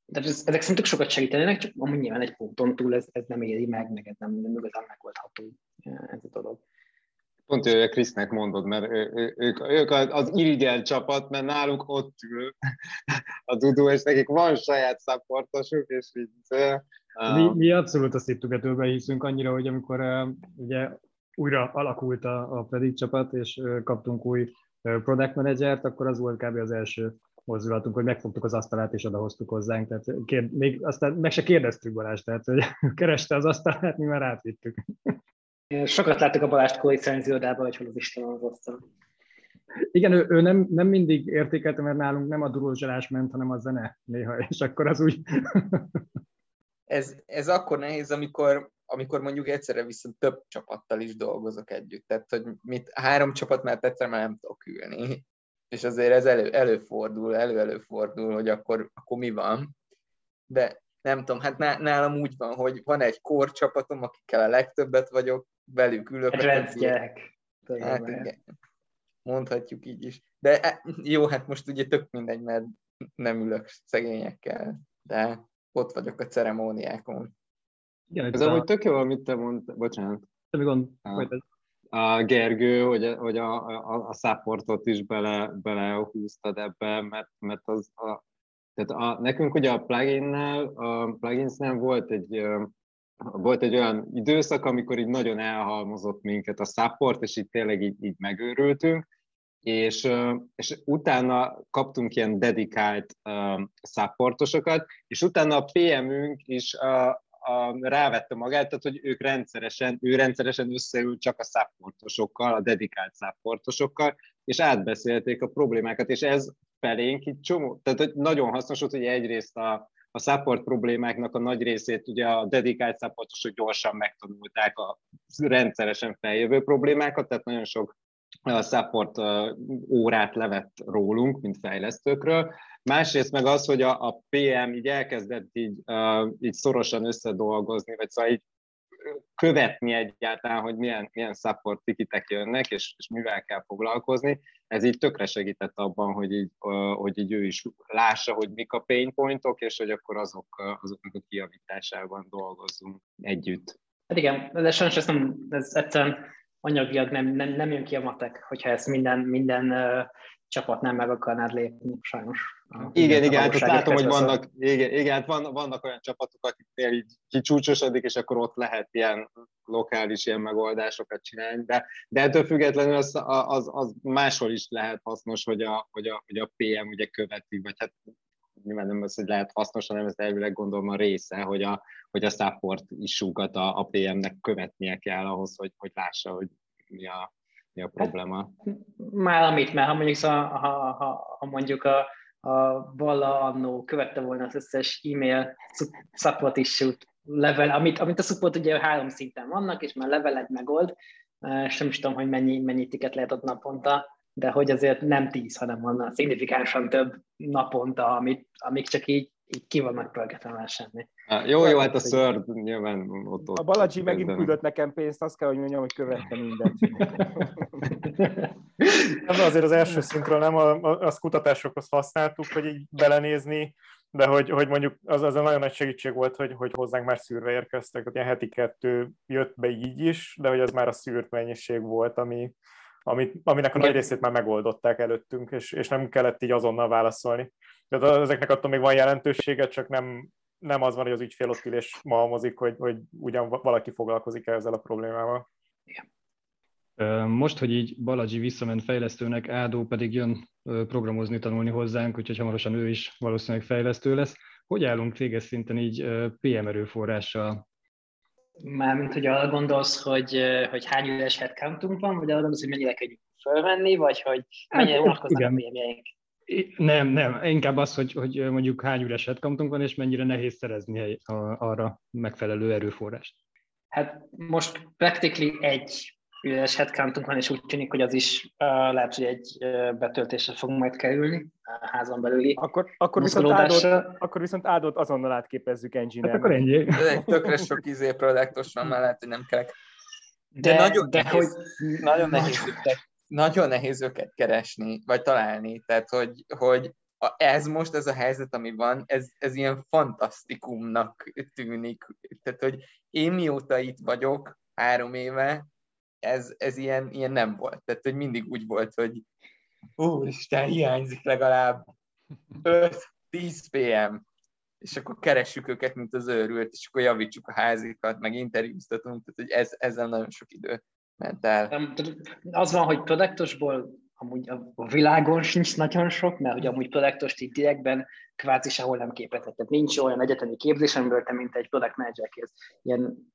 De ez, ezek szerintem sokat segítenének, csak amúgy nyilván egy ponton túl ez, ez nem éri meg, meg ez nem, nem igazán megoldható ez a dolog. Pont ő a Krisznek mondod, mert ő, ő, ők, ők az irigyel csapat, mert náluk ott ül a Dudu, és nekik van saját szapportosuk, és így... Uh, mi, mi abszolút a szép hiszünk annyira, hogy amikor uh, ugye újra alakult a, a Predict csapat, és uh, kaptunk új product managert, akkor az volt kb. az első mozdulatunk, hogy megfogtuk az asztalát és odahoztuk hozzánk. Tehát kérd, még aztán meg se kérdeztük Balázs, tehát hogy kereste az asztalát, mi már átvittük. Sokat láttuk a Balást koalíciós irodában, hogy hol az Isten az asztal. Igen, ő, ő nem, nem mindig értékelte, mert nálunk nem a durulzsalás ment, hanem a zene néha, és akkor az úgy... ez, ez akkor nehéz, amikor amikor mondjuk egyszerre viszont több csapattal is dolgozok együtt. Tehát, hogy mit, három csapat mert egyszer már nem tudok ülni. És azért ez elő, előfordul, elő-előfordul, hogy akkor, akkor mi van. De nem tudom, hát nálam úgy van, hogy van egy kor csapatom, akikkel a legtöbbet vagyok, velük ülök. Rendgyerek. Hát igen. Mondhatjuk így is. De e, jó, hát most ugye tök mindegy, mert nem ülök szegényekkel, de ott vagyok a ceremóniákon. Igen, Ez a... amúgy tök jó, amit te mondtál, bocsánat. Semmi gond, a, a Gergő, hogy, hogy a, a, a supportot is bele, belehúztad ebbe, mert, mert az a, tehát a, nekünk ugye a pluginnel, a pluginsnél volt egy, volt egy olyan időszak, amikor így nagyon elhalmozott minket a support, és így tényleg így, így megőrültünk, és, és utána kaptunk ilyen dedikált supportosokat, és utána a PM-ünk is a, rávette magát, tehát hogy ők rendszeresen, ő rendszeresen összeül csak a szapportosokkal, a dedikált szapportosokkal, és átbeszélték a problémákat, és ez felénk itt csomó, tehát hogy nagyon hasznos volt, hogy egyrészt a, a support problémáknak a nagy részét ugye a dedikált supportosok gyorsan megtanulták a rendszeresen feljövő problémákat, tehát nagyon sok support órát levett rólunk, mint fejlesztőkről. Másrészt meg az, hogy a, a PM így elkezdett így, így szorosan összedolgozni, vagy szóval így követni egyáltalán, hogy milyen, milyen support tikitek jönnek, és, és mivel kell foglalkozni. Ez így tökre segített abban, hogy így, hogy így ő is lássa, hogy mik a pain pointok, és hogy akkor azok, azoknak a kiavításában dolgozzunk együtt. Hát igen, de sajnos ez, nem, ez egyszerűen anyagilag nem, nem, nem jön ki a matek, hogyha ezt minden, minden uh, csapat nem meg akarnád lépni, sajnos. Igen, igen, hát látom, hogy vannak, igen, igen, hát van, vannak olyan csapatok, akiknél így kicsúcsosodik, és akkor ott lehet ilyen lokális ilyen megoldásokat csinálni, de, de ettől függetlenül az, az, az máshol is lehet hasznos, hogy a, hogy a, hogy a PM ugye követi, vagy hát nyilván nem az, hogy lehet hasznos, hanem ez elvileg gondolom a része, hogy a, hogy a support isúkat a, a PM-nek követnie kell ahhoz, hogy, hogy lássa, hogy mi a, mi a probléma. Hát, már amit, mert ha mondjuk, ha, ha, ha, ha mondjuk a, a Balla annó követte volna az összes e-mail support issue level, amit, amit a support ugye három szinten vannak, és már level egy megold, és nem is tudom, hogy mennyi, mennyi tiket lehet ott naponta, de hogy azért nem tíz, hanem van szignifikánsan több naponta, amit, amik csak így, így ki vannak pörgetve semmi. Jó, jó, hát a szörd nyilván ott, ott A Baladzsi megint küldött nekem pénzt, azt kell, hogy mondjam, hogy követtem mindent. nem, azért az első szintről nem, az kutatásokhoz használtuk, hogy így belenézni, de hogy, hogy mondjuk az, az a nagyon nagy segítség volt, hogy, hogy hozzánk már szűrve érkeztek, hogy ilyen heti kettő jött be így is, de hogy az már a szűrt mennyiség volt, ami, amit, aminek a nagy részét már megoldották előttünk, és, és nem kellett így azonnal válaszolni. De ezeknek attól még van jelentősége, csak nem, nem az van, hogy az ügyfél ott ül és malmozik, hogy, hogy ugyan valaki foglalkozik ezzel a problémával. Most, hogy így Baladzsi visszament fejlesztőnek, Ádó pedig jön programozni, tanulni hozzánk, úgyhogy hamarosan ő is valószínűleg fejlesztő lesz. Hogy állunk véges szinten így PM erőforrással? Mármint, hogy arra gondolsz, hogy, hogy hány üres headcountunk van, vagy arra gondolsz, hogy mennyire könnyű fölvenni, vagy hogy mennyire hát, vonatkoznak a PM-jeink? Nem, nem, inkább az, hogy, hogy mondjuk hány üres headcountunk van, és mennyire nehéz szerezni arra megfelelő erőforrást. Hát most practically egy üres headcountunk van, és úgy tűnik, hogy az is uh, lehet, hogy egy uh, betöltésre fog majd kerülni a házon belüli Akkor, akkor, viszont, áldott, akkor viszont áldott azonnal átképezzük engine hát akkor ennyi. egy tökre sok izé projektos van, mert lehet, hogy nem kell. De, de nagyon, de nehéz, hogy... nagyon, nehéz őket, nagyon nehéz őket keresni, vagy találni. Tehát, hogy, hogy ez most, ez a helyzet, ami van, ez, ez ilyen fantasztikumnak tűnik. Tehát, hogy én mióta itt vagyok, három éve, ez, ez ilyen, ilyen nem volt. Tehát, hogy mindig úgy volt, hogy úristen, hiányzik legalább 5-10 PM, és akkor keressük őket, mint az őrült, és akkor javítsuk a házikat, meg interjúztatunk, tehát hogy ez, ezzel nagyon sok idő ment el. Az van, hogy produktosból amúgy a világon sincs nagyon sok, mert hogy amúgy produktost így direktben kvázi sehol nem képezett. Tehát nincs olyan egyetemi képzésemből, te mint egy product manager. Ilyen,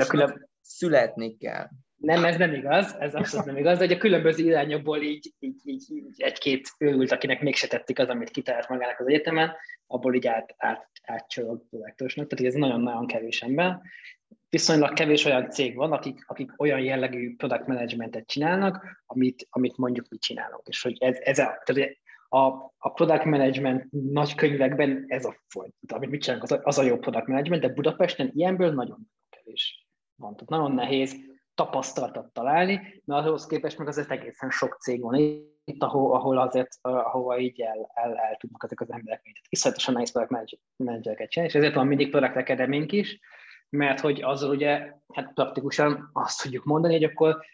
a külön születni kell. Nem, ez nem igaz, ez abszolút nem igaz, de hogy a különböző irányokból így, így, így, így egy-két őrült, akinek mégse tették az, amit kitalált magának az egyetemen, abból így át, át, átcsorog projektosnak, tehát ez nagyon-nagyon kevés ember. Viszonylag kevés olyan cég van, akik, akik olyan jellegű product managementet csinálnak, amit, amit mondjuk mi csinálunk. És hogy ez, ez a, tehát a, a product management nagy könyvekben ez a folyt, amit mit csinálunk, az a, az a jó product management, de Budapesten ilyenből nagyon kevés van. Tehát nagyon nehéz tapasztaltat találni, mert ahhoz képest meg azért egészen sok cég van itt, ahol, ahol azért, ahova így el, el, el tudnak ezek az emberek. Tehát iszonyatosan nehéz product managereket csinálni, és ezért van mindig product academy is, mert hogy azzal ugye hát praktikusan azt tudjuk mondani, hogy akkor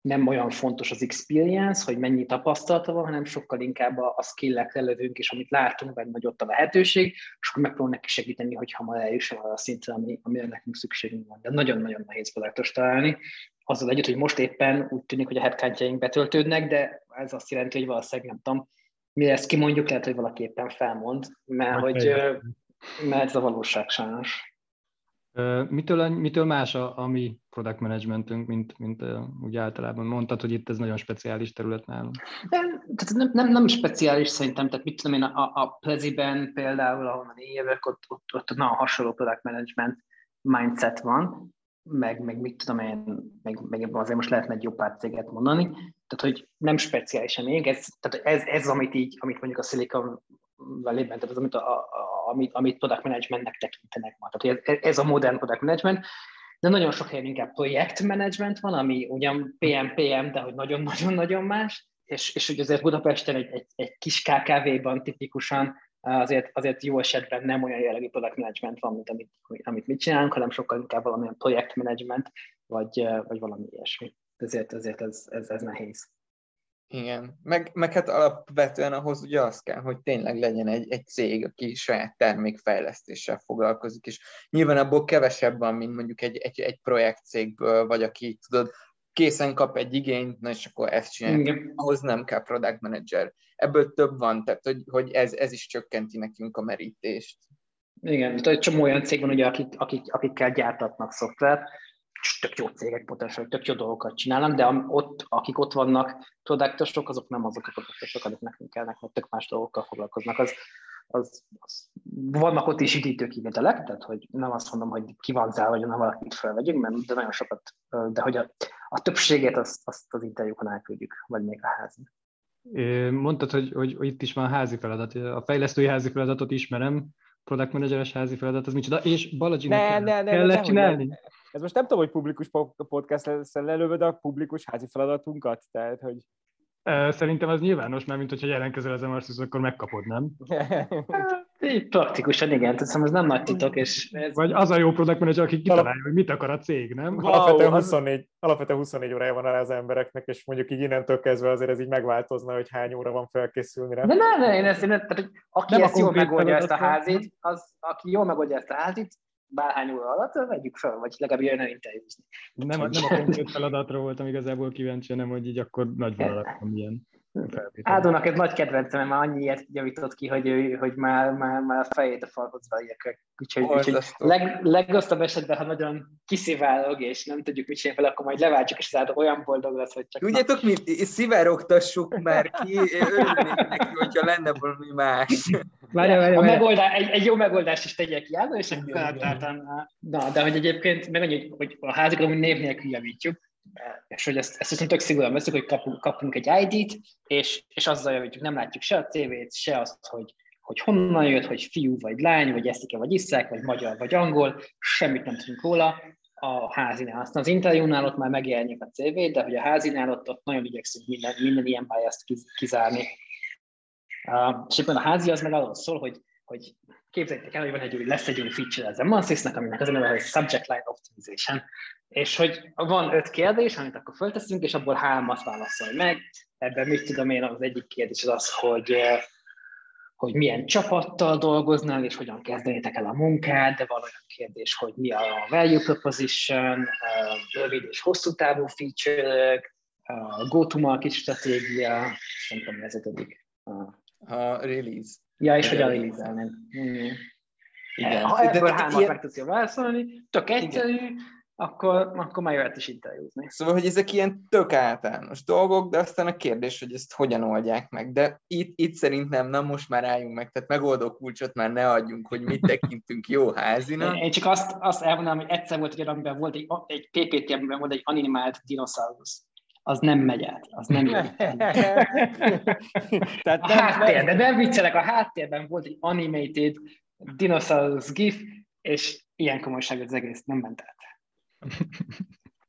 nem olyan fontos az experience, hogy mennyi tapasztalata van, hanem sokkal inkább a, a skill-ek lelövünk, és amit látunk benne, hogy ott a lehetőség, és akkor megpróbálunk neki segíteni, hogy hamar eljusson arra a szintre, ami, amire nekünk szükségünk van. De nagyon-nagyon nehéz produktos találni. Azzal együtt, hogy most éppen úgy tűnik, hogy a headcountjaink betöltődnek, de ez azt jelenti, hogy valószínűleg nem tudom, mi ezt kimondjuk, lehet, hogy valaki éppen felmond, mert, hogy, mert ez a valóság sajnos. Mitől, mitől más a, a mi product managementünk, mint, mint úgy általában mondtad, hogy itt ez nagyon speciális terület nálunk? Nem, nem, nem, nem speciális szerintem, tehát mit tudom én, a, a Pleziben például, ahol én jövök, ott, ott, ott nagyon hasonló product management mindset van, meg, meg mit tudom én, meg, meg azért most lehetne egy jó pár céget mondani, tehát hogy nem speciálisan még, ez, tehát ez, ez amit így, amit mondjuk a Silicon Valley-ben, tehát az, amit, a, a, amit, amit product managementnek tekintenek ma. Tehát ez, ez a modern product management, de nagyon sok helyen inkább projektmanagement van, ami ugyan PM-PM, de hogy nagyon-nagyon-nagyon más, és, és hogy azért Budapesten egy, egy, egy kis KKV-ban tipikusan azért, azért jó esetben nem olyan jellegű product management van, mint amit, amit mit csinálunk, hanem sokkal inkább valamilyen projektmanagement, vagy, vagy valami ilyesmi. Ezért, ezért ez, ez, ez nehéz. Igen, meg, meg hát alapvetően ahhoz ugye az kell, hogy tényleg legyen egy, egy cég, aki saját termékfejlesztéssel foglalkozik, és nyilván abból kevesebb van, mint mondjuk egy, egy, egy projektcégből, vagy aki tudod, készen kap egy igényt, na és akkor ezt csinálja. Ahhoz nem kell product manager. Ebből több van, tehát hogy, hogy ez, ez is csökkenti nekünk a merítést. Igen, tehát egy csomó olyan cég van, ugye, akik, akik, akikkel gyártatnak szoftvert, tök jó cégek potenciál, tök jó dolgokat csinálnak, de ott, akik ott vannak produktosok, azok nem azok a produktosok, akik nekünk kellnek, mert tök más dolgokkal foglalkoznak. Az, az, az, vannak ott is időkivételek, tehát hogy nem azt mondom, hogy ki van zárva, hogy nem valakit felvegyünk, mert de nagyon sokat, de hogy a, a többséget azt, azt az interjúkon elküldjük, vagy még a házin. Mondtad, hogy, hogy, hogy itt is van házi feladat. A fejlesztői házi feladatot ismerem, product manageres házi feladat, az micsoda, és Baladzsinak ne, kell, ne, ne, kellett ne, csinálni? Ne. Ez most nem tudom, hogy publikus podcast lesz lelőve, a publikus házi feladatunkat, tehát, hogy... Szerintem az nyilvános, mert mint hogyha jelentkezel az MRCS, akkor megkapod, nem? Praktikusan igen, tehát ez nem nagy titok. És ez... Vagy az a jó product manager, aki kitalálja, hogy mit akar a cég, nem? Wow, alapvetően, 24, alapvetően 24 órája van rá az embereknek, és mondjuk így innentől kezdve azért ez így megváltozna, hogy hány óra van felkészülni rá. De nem, nem, én ezt, én, tehát, aki nem ezt jól megoldja ezt a házit, az, aki jól megoldja ezt a házit, bárhány óra alatt, vegyük fel, vagy legalább jöjjön el interjúzni. Nem, nem a konkrét feladatról voltam igazából kíváncsi, hanem hogy így akkor nagy feladat milyen. Ádónak ez nagy kedvencem, mert annyi ilyet javított ki, hogy, ő, hogy már, már, már a fejét a falhoz vágják. Úgyhogy, úgyhogy leg, legrosszabb esetben, ha nagyon kisziválog, és nem tudjuk mit csinálni fel, akkor majd leváltjuk, és az olyan boldog lesz, hogy csak... Tudjátok mit? Szivárogtassuk már ki, örülnék neki, hogyha lenne valami más. Várja, várja, a megoldás, egy, egy, jó megoldást is tegyek ki, és akkor Na, de hogy egyébként meg annyi, hogy a házikra név nélkül javítjuk, és hogy ezt, ezt viszont tök szigorúan veszük, hogy kapunk, kapunk egy ID-t, és, és azzal javítjuk, nem látjuk se a CV-t, se azt, hogy, hogy honnan jött, hogy fiú vagy lány, vagy eszik vagy iszák, vagy magyar vagy angol, semmit nem tudunk róla a házinál. Aztán az interjúnál ott már megjelenik a CV, de hogy a házinál ott, ott nagyon igyekszünk minden, minden ilyen biaszt kizárni. Uh, és éppen a házi az meg arról szól, hogy, hogy képzeljétek el, hogy van egy új, lesz egy új feature az Emansys-nek, aminek az a neve, hogy Subject Line Optimization, és hogy van öt kérdés, amit akkor fölteszünk, és abból hármat válaszolj meg. Ebben mit tudom én, az egyik kérdés az az, hogy, hogy milyen csapattal dolgoznál, és hogyan kezdenétek el a munkát, de van olyan kérdés, hogy mi a value proposition, rövid és hosszú távú feature-ök, go-to-market stratégia, nem tudom, ez a A release. Ja, és hogyan release-elném. Mm. Igen. Ha ebből hármat ilyen... meg tudsz válaszolni, tök egyszerű, Igen akkor, akkor már jöhet is interjúzni. Szóval, hogy ezek ilyen tök általános dolgok, de aztán a kérdés, hogy ezt hogyan oldják meg. De itt, itt szerintem nem most már álljunk meg, tehát megoldó kulcsot már ne adjunk, hogy mit tekintünk jó házinak. Én csak azt, azt elmondanám, hogy egyszer volt egy amiben volt egy, egy PPT, amiben volt egy animált dinoszaurusz az nem megy át, az nem jön. Tehát a háttér, de nem viccelek, a háttérben volt egy animated dinosaurus gif, és ilyen komolyság az egész nem ment át.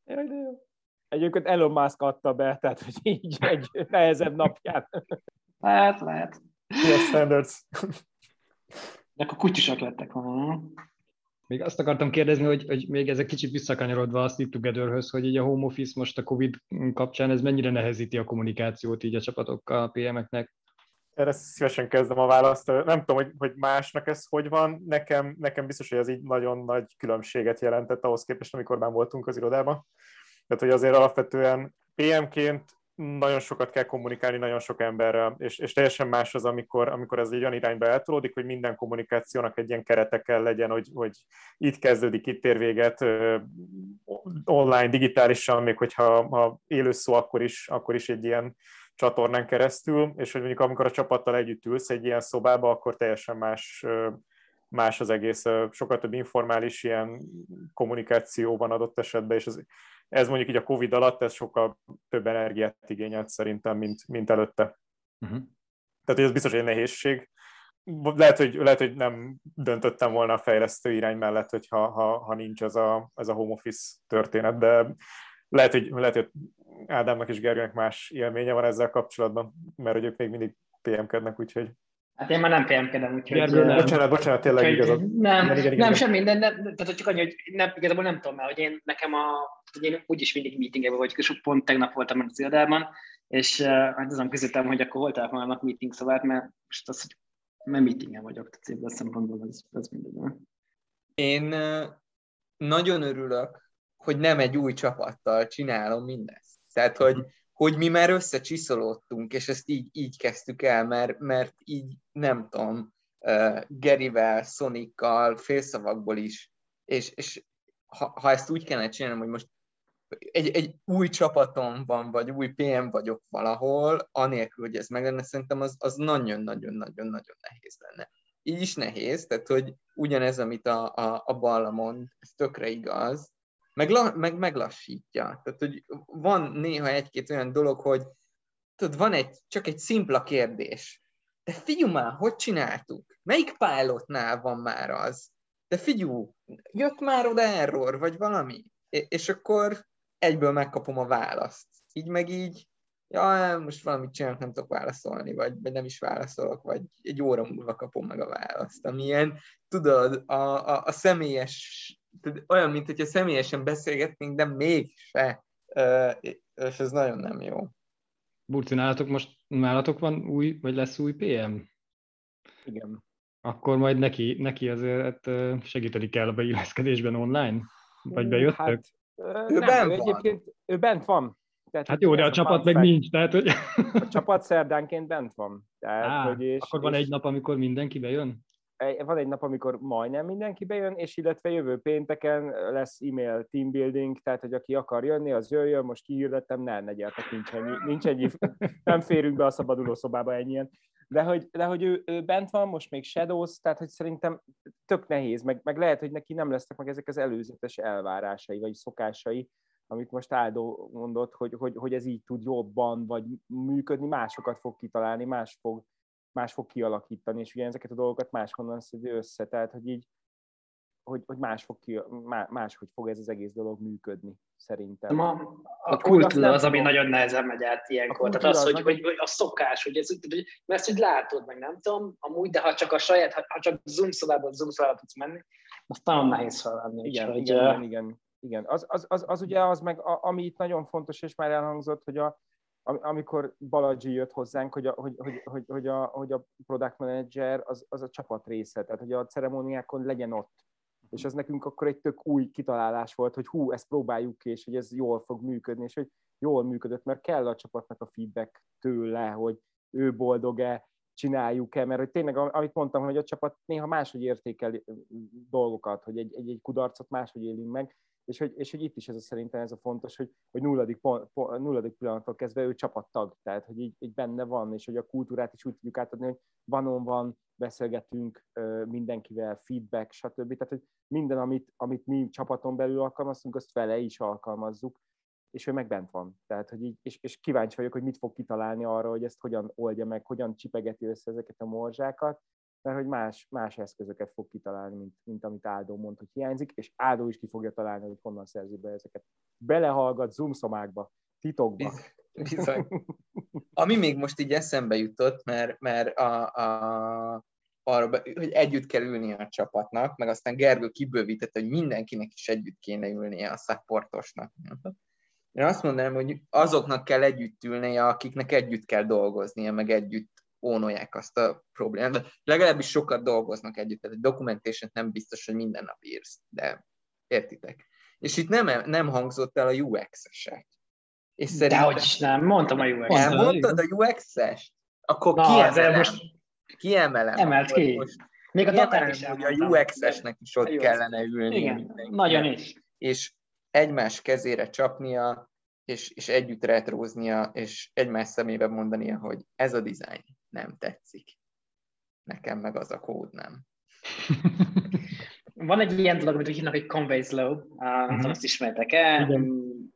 Jaj, de jó. Egyébként Elon Musk adta be, tehát hogy így egy nehezebb napján. Lehet, lehet. Yes, standards. De akkor kutyusak lettek volna, Még azt akartam kérdezni, hogy, hogy még ezek kicsit visszakanyarodva a Sleep together hogy így a home office most a Covid kapcsán ez mennyire nehezíti a kommunikációt így a csapatokkal, a PM-eknek? erre szívesen kezdem a választ. Nem tudom, hogy, hogy másnak ez hogy van. Nekem, nekem biztos, hogy ez így nagyon nagy különbséget jelentett ahhoz képest, amikor már voltunk az irodában. Tehát, hogy azért alapvetően PM-ként nagyon sokat kell kommunikálni nagyon sok emberrel, és, és teljesen más az, amikor, amikor ez egy olyan irányba eltolódik, hogy minden kommunikációnak egy ilyen kerete kell legyen, hogy, hogy itt kezdődik, itt ér véget, online, digitálisan, még hogyha ha élő szó, akkor is, akkor is egy ilyen csatornán keresztül, és hogy mondjuk amikor a csapattal együtt ülsz egy ilyen szobába, akkor teljesen más, más az egész, sokkal több informális ilyen kommunikáció van adott esetben, és ez, ez mondjuk így a Covid alatt, ez sokkal több energiát igényelt szerintem, mint, mint előtte. Uh-huh. Tehát ez biztos egy nehézség. Lehet hogy, lehet, hogy nem döntöttem volna a fejlesztő irány mellett, hogyha ha, ha nincs ez a, ez a home office történet, de lehet, hogy, lehet, hogy Ádámnak és Gergőnek más élménye van ezzel kapcsolatban, mert hogy ők még mindig PM-kednek, úgyhogy... Hát én már nem PM-kedem, úgyhogy... Gergő, nem. Bocsánat, bocsánat, tényleg úgyhogy, igazad. Nem, igen, igen, nem, semmi, de nem, tehát csak annyi, hogy nem, igazából nem tudom, mert hogy én nekem a, hogy én úgyis mindig meetingeben vagyok, és pont tegnap voltam az irodában, és hát azon közöttem, hogy akkor voltál volna meeting szobát, mert most az, hogy mert meetingen vagyok, tehát ebből a szempontból ez, ez mindegy. Én nagyon örülök, hogy nem egy új csapattal csinálom mindezt. Tehát, hogy, mhm. Hogy mi már összecsiszolódtunk, és ezt így, így kezdtük el, mert, mert így nem tudom, uh, Gerivel, Sonikkal, félszavakból is, és, és ha, ha ezt úgy kellene csinálnom, hogy most egy, egy új csapatom van, vagy új PM vagyok valahol, anélkül, hogy ez meg lenne, szerintem az, az nagyon-nagyon-nagyon-nagyon nehéz lenne. Így is nehéz, tehát hogy ugyanez, amit a, a, a Balla mond, ez tökre igaz, meg, meg meglassítja. Tehát, hogy van néha egy-két olyan dolog, hogy tudod, van egy, csak egy szimpla kérdés. De figyelj már, hogy csináltuk? Melyik pilotnál van már az? De figyelj, jött már oda error, vagy valami? És akkor egyből megkapom a választ. Így meg így, ja, most valamit csinálok, nem tudok válaszolni, vagy, vagy nem is válaszolok, vagy egy óra múlva kapom meg a választ. Amilyen, tudod, a, a, a személyes, olyan, mint hogyha személyesen beszélgetnénk, de mégse, és ez nagyon nem jó. Burci, nálatok most, nálatok van új, vagy lesz új PM? Igen. Akkor majd neki, neki azért segíteni kell a beilleszkedésben online? Vagy bejöttek? Hát, ő nem, bent ő van. Egyébként ő bent van. Tehát, hát jó, de a, a csapat meg nincs, tehát hogy... A csapat szerdánként bent van. Tehát, Á, hogy és, akkor van és... egy nap, amikor mindenki bejön? Van egy nap, amikor majdnem mindenki bejön, és illetve jövő pénteken lesz e-mail team building, tehát hogy aki akar jönni, az jöjjön, most kihirdettem, ne, ne gyertek, nincs ennyi, nincs ennyi, nem férünk be a szabaduló szobába ennyien. De hogy, de hogy ő, ő, bent van, most még Shadows, tehát hogy szerintem tök nehéz, meg, meg lehet, hogy neki nem lesznek meg ezek az előzetes elvárásai, vagy szokásai, amit most Áldó mondott, hogy, hogy, hogy ez így tud jobban, vagy működni, másokat fog kitalálni, más fog más fog kialakítani, és ugye ezeket a dolgokat máshonnan szedi össze, tehát hogy így, hogy, hogy más fog ki, más, hogy fog ez az egész dolog működni, szerintem. A, a kultúra az, ami nagyon nehezen megy át ilyenkor. Tehát az, hogy, hogy, hogy, a szokás, hogy ez, hogy, mert ezt hogy látod, meg nem tudom, amúgy, de ha csak a saját, ha, ha csak Zoom szobából Zoom szobába tudsz menni, azt nagyon nehéz felvenni. Igen, hogy, igen, igen, igen, igen. Az, az, az, az, ugye az meg, a, ami itt nagyon fontos, és már elhangzott, hogy a, amikor Baladzsi jött hozzánk, hogy a, hogy, hogy, hogy, hogy a, hogy a product manager az, az a csapat része, tehát hogy a ceremóniákon legyen ott. És az nekünk akkor egy tök új kitalálás volt, hogy hú, ezt próbáljuk ki, és hogy ez jól fog működni, és hogy jól működött, mert kell a csapatnak a feedback tőle, hogy ő boldog-e, csináljuk-e, mert hogy tényleg, amit mondtam, hogy a csapat néha máshogy értékel dolgokat, hogy egy, egy, egy kudarcot máshogy élünk meg, és hogy, és hogy itt is ez a szerintem ez a fontos, hogy, hogy nulladik, pont, pont, nulladik pillanattól kezdve ő csapattag, tehát hogy így, így benne van, és hogy a kultúrát is úgy tudjuk átadni, hogy vanon van, beszélgetünk mindenkivel, feedback, stb. Tehát, hogy minden, amit, amit mi csapaton belül alkalmazunk, azt vele is alkalmazzuk, és ő meg bent van. Tehát, hogy így, és, és kíváncsi vagyok, hogy mit fog kitalálni arra, hogy ezt hogyan oldja meg, hogyan csipegeti össze ezeket a morzsákat, mert hogy más, más eszközöket fog kitalálni, mint, mint amit Áldó mond, hogy hiányzik, és Áldó is ki fogja találni, hogy honnan szerzi be ezeket. Belehallgat Zoom szomákba, titokba. Bizony. Ami még most így eszembe jutott, mert, mert a, a, arra, hogy együtt kell ülnie a csapatnak, meg aztán Gergő kibővítette, hogy mindenkinek is együtt kéne ülnie a supportosnak. Én azt mondanám, hogy azoknak kell együtt ülnie, akiknek együtt kell dolgoznia, meg együtt ónolják azt a problémát. De legalábbis sokat dolgoznak együtt, tehát egy documentation nem biztos, hogy minden nap írsz, de értitek. És itt nem, nem hangzott el a UX-esek. És szerintem... Dehogy is nem, mondtam a UX. Elmondtad a UX-est? Akkor Na, kiemelem. Most... Kiemelem. Emelt ki. Most még a datát is hogy a UX-esnek is ott kellene ülni. Igen, nagyon is. És egymás kezére csapnia, és, és együtt retróznia, és egymás szemébe mondania, hogy ez a dizájn nem tetszik. Nekem meg az a kód nem. Van egy ilyen dolog, amit úgy hívnak, hogy Conway's Law, uh, uh-huh. azt ismertek el,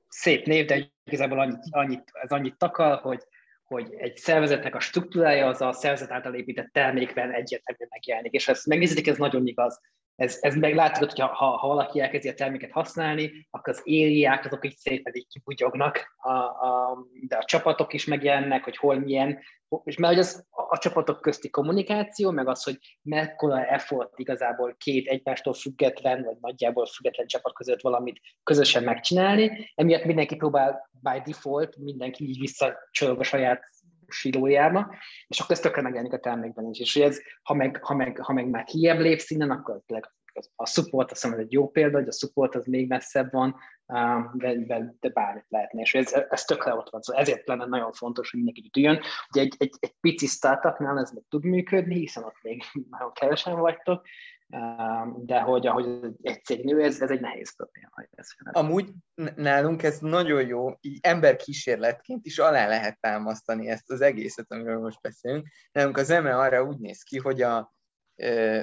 szép név, de igazából annyit, annyit, ez annyit takar, hogy hogy egy szervezetnek a struktúrája az a szervezet által épített termékben egyértelműen megjelenik. És ha ezt megnézitek, ez nagyon igaz. Ez, ez meg látszott, hogy ha, ha valaki elkezdi a terméket használni, akkor az ériák azok így szépen így kibugyognak, a, a, de a csapatok is megjelennek, hogy hol milyen, és mert hogy az a csapatok közti kommunikáció, meg az, hogy mekkora effort igazából két egymástól független, vagy nagyjából független csapat között valamit közösen megcsinálni, emiatt mindenki próbál by default, mindenki így visszacsorog a saját silójába, és akkor ez tökre megjelenik a termékben is. És ez, ha meg, ha meg, ha meg már kiebb lépsz innen, akkor a support, azt mondom, egy jó példa, hogy a support az még messzebb van, de, de, de bármit lehetne, és ez, ez tökre ott van, szóval ezért lenne nagyon fontos, hogy mindenki üljön. Ugye egy, egy, egy pici startupnál ez meg tud működni, hiszen ott még nagyon kevesen vagytok, de hogy ahogy egy cég nő, ez, ez egy nehéz probléma. Amúgy nálunk ez nagyon jó, így emberkísérletként is alá lehet támasztani ezt az egészet, amiről most beszélünk. Nálunk az EME arra úgy néz ki, hogy a,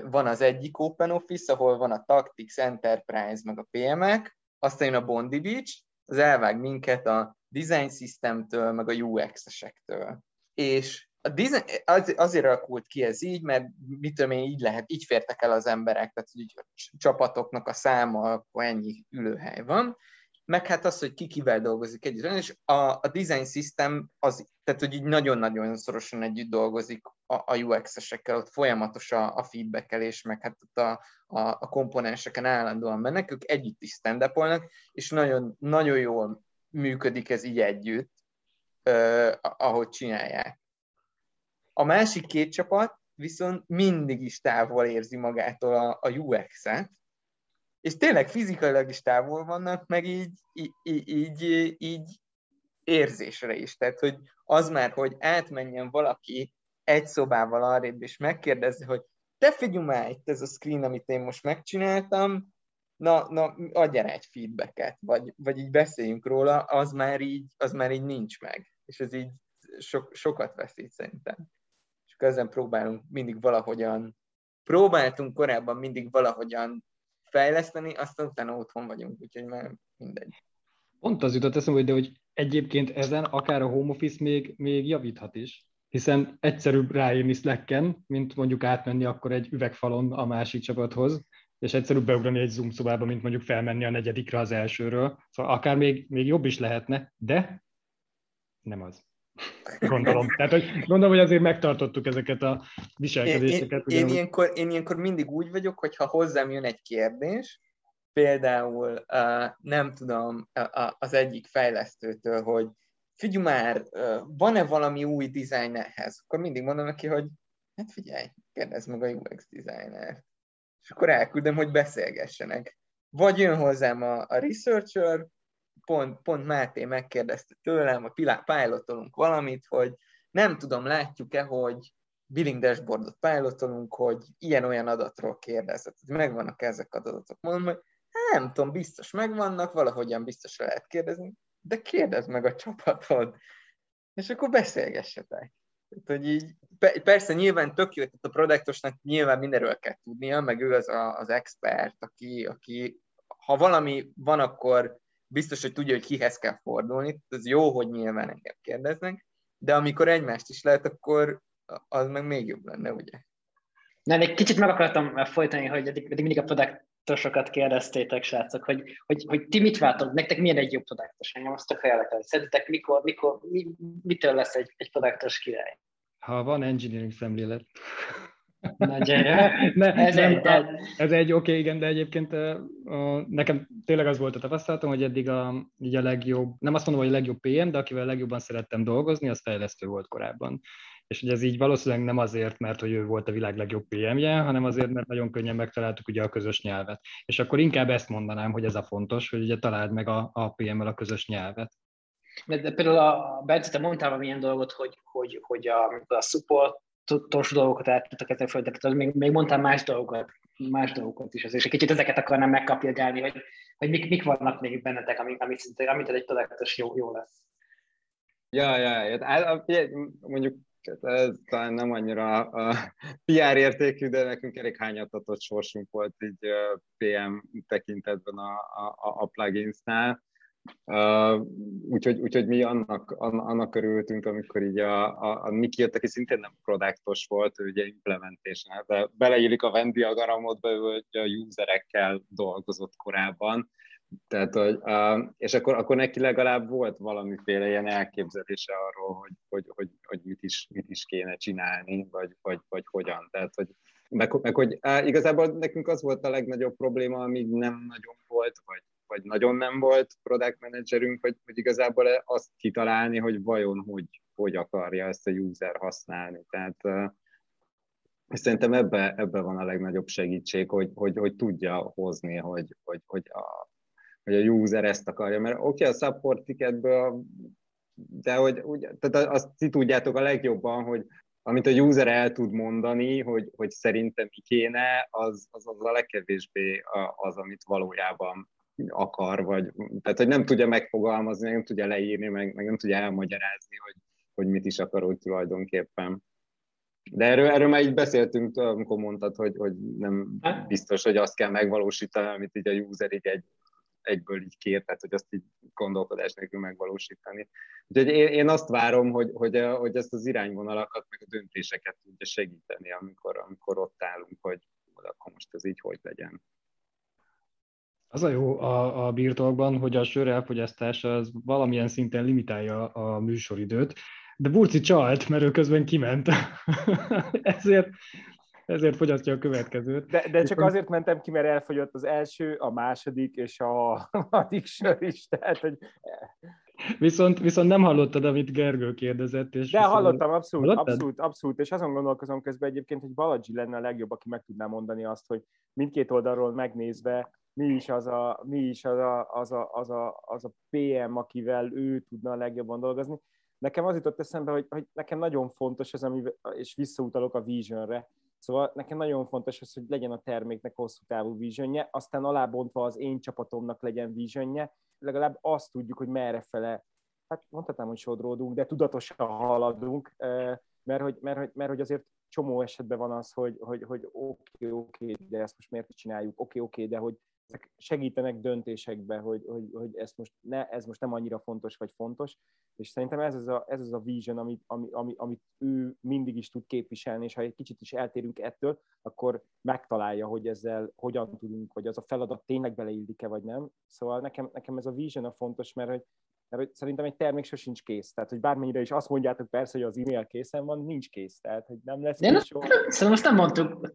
van az egyik Open Office, ahol van a Tactics, Enterprise, meg a PM-ek, aztán jön a Bondi Beach, az elvág minket a Design System-től, meg a UX-esektől. És a design, az, azért alakult ki ez így, mert mit tudom én, így lehet, így fértek el az emberek, tehát így a csapatoknak a száma, akkor ennyi ülőhely van, meg hát az, hogy ki kivel dolgozik együtt, és a, a design system az, tehát hogy így nagyon-nagyon szorosan együtt dolgozik a, a UX-esekkel, ott folyamatos a, a feedbackelés, meg hát ott a, a, a komponenseken állandóan mennek, ők együtt is stand és nagyon, nagyon jól működik ez így együtt, uh, ahogy csinálják. A másik két csapat viszont mindig is távol érzi magától a, a UX-et, és tényleg fizikailag is távol vannak, meg így, így, így, így érzésre is. Tehát, hogy az már, hogy átmenjen valaki egy szobával arrébb, és megkérdezze, hogy te figyelj már itt ez a screen, amit én most megcsináltam, na, na adj egy feedbacket, vagy, vagy így beszéljünk róla, az már így, az már így nincs meg. És ez így so, sokat veszít szerintem ezen próbálunk mindig valahogyan, próbáltunk korábban mindig valahogyan fejleszteni, aztán utána otthon vagyunk, úgyhogy már mindegy. Pont az jutott eszembe, hogy, de hogy egyébként ezen akár a home office még, még javíthat is, hiszen egyszerűbb ráírni Slacken, mint mondjuk átmenni akkor egy üvegfalon a másik csapathoz, és egyszerűbb beugrani egy Zoom szobába, mint mondjuk felmenni a negyedikre az elsőről. Szóval akár még, még jobb is lehetne, de nem az. Gondolom. Tehát, hogy gondolom, hogy azért megtartottuk ezeket a viselkedéseket. Én, én, én, ilyenkor, én ilyenkor mindig úgy vagyok, hogy ha hozzám jön egy kérdés, például uh, nem tudom uh, az egyik fejlesztőtől, hogy figyelj már, uh, van-e valami új design ehhez? Akkor mindig mondom neki, hogy hát figyelj, kérdezd meg a UX designer. És akkor elküldöm, hogy beszélgessenek. Vagy jön hozzám a, a researcher, pont, pont Máté megkérdezte tőlem, hogy pilotolunk valamit, hogy nem tudom, látjuk-e, hogy billing dashboardot pilotolunk, hogy ilyen-olyan adatról kérdezett. Megvannak ezek az adatok. Mondom, hogy nem tudom, biztos megvannak, valahogyan biztos lehet kérdezni, de kérdezd meg a csapatod, és akkor beszélgessetek. Tehát, hogy így, persze nyilván tök jó, tehát a produktosnak nyilván mindenről kell tudnia, meg ő az a, az expert, aki, aki ha valami van, akkor biztos, hogy tudja, hogy kihez kell fordulni, ez jó, hogy nyilván engem kérdeznek, de amikor egymást is lehet, akkor az meg még jobb lenne, ugye? Na, egy kicsit meg akartam folytani, hogy eddig, eddig mindig a produktosokat kérdeztétek, srácok, hogy, hogy, hogy ti mit váltok, nektek milyen egy jobb produktos? Engem azt tök érdekel. Szerintetek mikor, mikor, mi, mitől lesz egy, egy produktos király? Ha van engineering szemlélet. Nagyon ne, ez, nem, egy, de... ez egy oké, okay, igen, de egyébként uh, nekem tényleg az volt a tapasztalatom, hogy eddig a, így a legjobb, nem azt mondom, hogy a legjobb PM, de akivel legjobban szerettem dolgozni, az fejlesztő volt korábban. És hogy ez így valószínűleg nem azért, mert hogy ő volt a világ legjobb PM-je, hanem azért, mert nagyon könnyen megtaláltuk ugye a közös nyelvet. És akkor inkább ezt mondanám, hogy ez a fontos, hogy ugye találd meg a, a PM-mel a közös nyelvet. De, de például a Bence, te mondtál valamilyen dolgot, hogy, hogy, hogy a, a supportos dolgokat el tudtak ezen föl, tehát még, még mondtál más dolgokat, más dolgokat is, és egy kicsit ezeket akarnám megkapilgálni, hogy, hogy mik, mik vannak még bennetek, amit, amit, amit egy produktos jó, jó lesz. Ja, ja, ja. mondjuk ez talán nem annyira a PR értékű, de nekünk elég hányatatott sorsunk volt így PM tekintetben a, a, a pluginsnál. Uh, úgyhogy, úgyhogy mi annak, annak örültünk, amikor így a, a, a Miki jött, aki szintén nem produktos volt, ő ugye implementation, de beleillik a Venn diagramodba, hogy a userekkel dolgozott korábban, tehát, hogy, uh, és akkor, akkor neki legalább volt valamiféle ilyen elképzelése arról, hogy, hogy, hogy, hogy mit, is, mit is kéne csinálni, vagy, vagy, vagy hogyan. Tehát, hogy, meg, meg hogy uh, igazából nekünk az volt a legnagyobb probléma, amíg nem nagyon volt, vagy, vagy nagyon nem volt product managerünk, hogy, hogy igazából azt kitalálni, hogy vajon hogy, hogy akarja ezt a user használni. Tehát uh, szerintem ebbe, ebbe van a legnagyobb segítség, hogy, hogy, hogy tudja hozni, hogy, hogy, hogy a, hogy a user ezt akarja, mert oké, okay, a support ticketből, de hogy úgy, tehát azt ti tudjátok a legjobban, hogy amit a user el tud mondani, hogy, hogy szerintem mi kéne, az, az, az a legkevésbé az, amit valójában akar, vagy tehát, hogy nem tudja megfogalmazni, nem tudja leírni, meg, meg nem tudja elmagyarázni, hogy, hogy mit is akar úgy tulajdonképpen. De erről, erről már így beszéltünk, amikor mondtad, hogy, hogy nem biztos, hogy azt kell megvalósítani, amit így a user így egy egyből így kér, tehát hogy azt így gondolkodás nélkül megvalósítani. Úgyhogy én, én azt várom, hogy, hogy, hogy ezt az irányvonalakat, meg a döntéseket tudja segíteni, amikor, amikor ott állunk, hogy akkor most ez így hogy legyen. Az a jó a, a birtokban, hogy a sör elfogyasztás az valamilyen szinten limitálja a műsoridőt, de Burci csalt, mert ő közben kiment. Ezért ezért fogyasztja a következőt. De, de csak azért mentem ki, mert elfogyott az első, a második és a harmadik sör is. Tehát, hogy... Viszont, viszont nem hallottad, amit Gergő kérdezett. És De viszont... hallottam, abszolút, hallottad? abszolút, abszolút, és azon gondolkozom közben egyébként, hogy Baladzsi lenne a legjobb, aki meg tudná mondani azt, hogy mindkét oldalról megnézve, mi is az a, mi is az a, az a, az a, az a PM, akivel ő tudna a legjobban dolgozni. Nekem az jutott eszembe, hogy, hogy nekem nagyon fontos ez, ami, és visszautalok a visionre, Szóval nekem nagyon fontos az, hogy legyen a terméknek hosszú távú visionje, aztán alábontva az én csapatomnak legyen visionje, legalább azt tudjuk, hogy merre fele, hát mondhatnám, hogy sodródunk, de tudatosan haladunk, mert hogy, mert hogy, mert hogy azért csomó esetben van az, hogy, hogy, hogy oké, oké, de ezt most miért csináljuk, oké, oké, de hogy ezek segítenek döntésekbe, hogy, hogy, hogy ez, most ne, ez most nem annyira fontos vagy fontos, és szerintem ez az a, ez az a vision, amit, ami, ami, amit ő mindig is tud képviselni, és ha egy kicsit is eltérünk ettől, akkor megtalálja, hogy ezzel hogyan tudunk, vagy az a feladat tényleg beleillik-e, vagy nem. Szóval nekem, nekem ez a vision a fontos, mert hogy mert hogy szerintem egy termék sosincs kész. Tehát, hogy bármennyire is azt mondjátok persze, hogy az e-mail készen van, nincs kész. Tehát, hogy nem lesz kész soha. Szerintem azt nem mondtuk,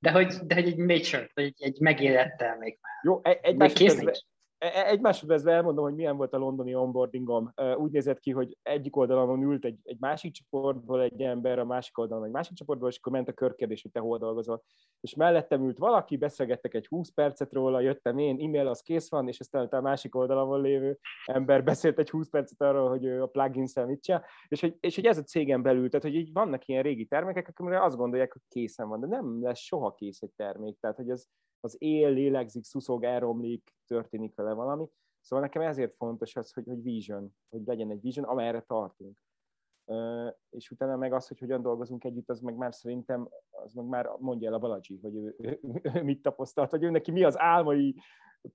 de hogy, de hogy egy mature, vagy egy, egy megélett termék már. Jó, egy, egy másodpercben, egy másodpercben elmondom, hogy milyen volt a londoni onboardingom. Úgy nézett ki, hogy egyik oldalon ült egy, egy másik csoportból egy ember, a másik oldalon egy másik csoportból, és akkor ment a körkérdés, hogy te hol dolgozol. És mellettem ült valaki, beszélgettek egy 20 percet róla, jöttem én, e-mail az kész van, és aztán a másik oldalon lévő ember beszélt egy 20 percet arról, hogy ő a plugin mit és hogy, és hogy ez a cégen belül, tehát hogy így vannak ilyen régi termékek, amire azt gondolják, hogy készen van, de nem lesz soha kész egy termék. Tehát, hogy ez, az él, lélegzik, szuszog, elromlik, történik vele valami. Szóval nekem ezért fontos az, hogy, hogy vision, hogy legyen egy vision, amerre tartunk. És utána meg az, hogy hogyan dolgozunk együtt, az meg már szerintem, az meg már mondja el a Baladzsi, hogy ő, ő, ő mit tapasztalt, hogy ő neki mi az álmai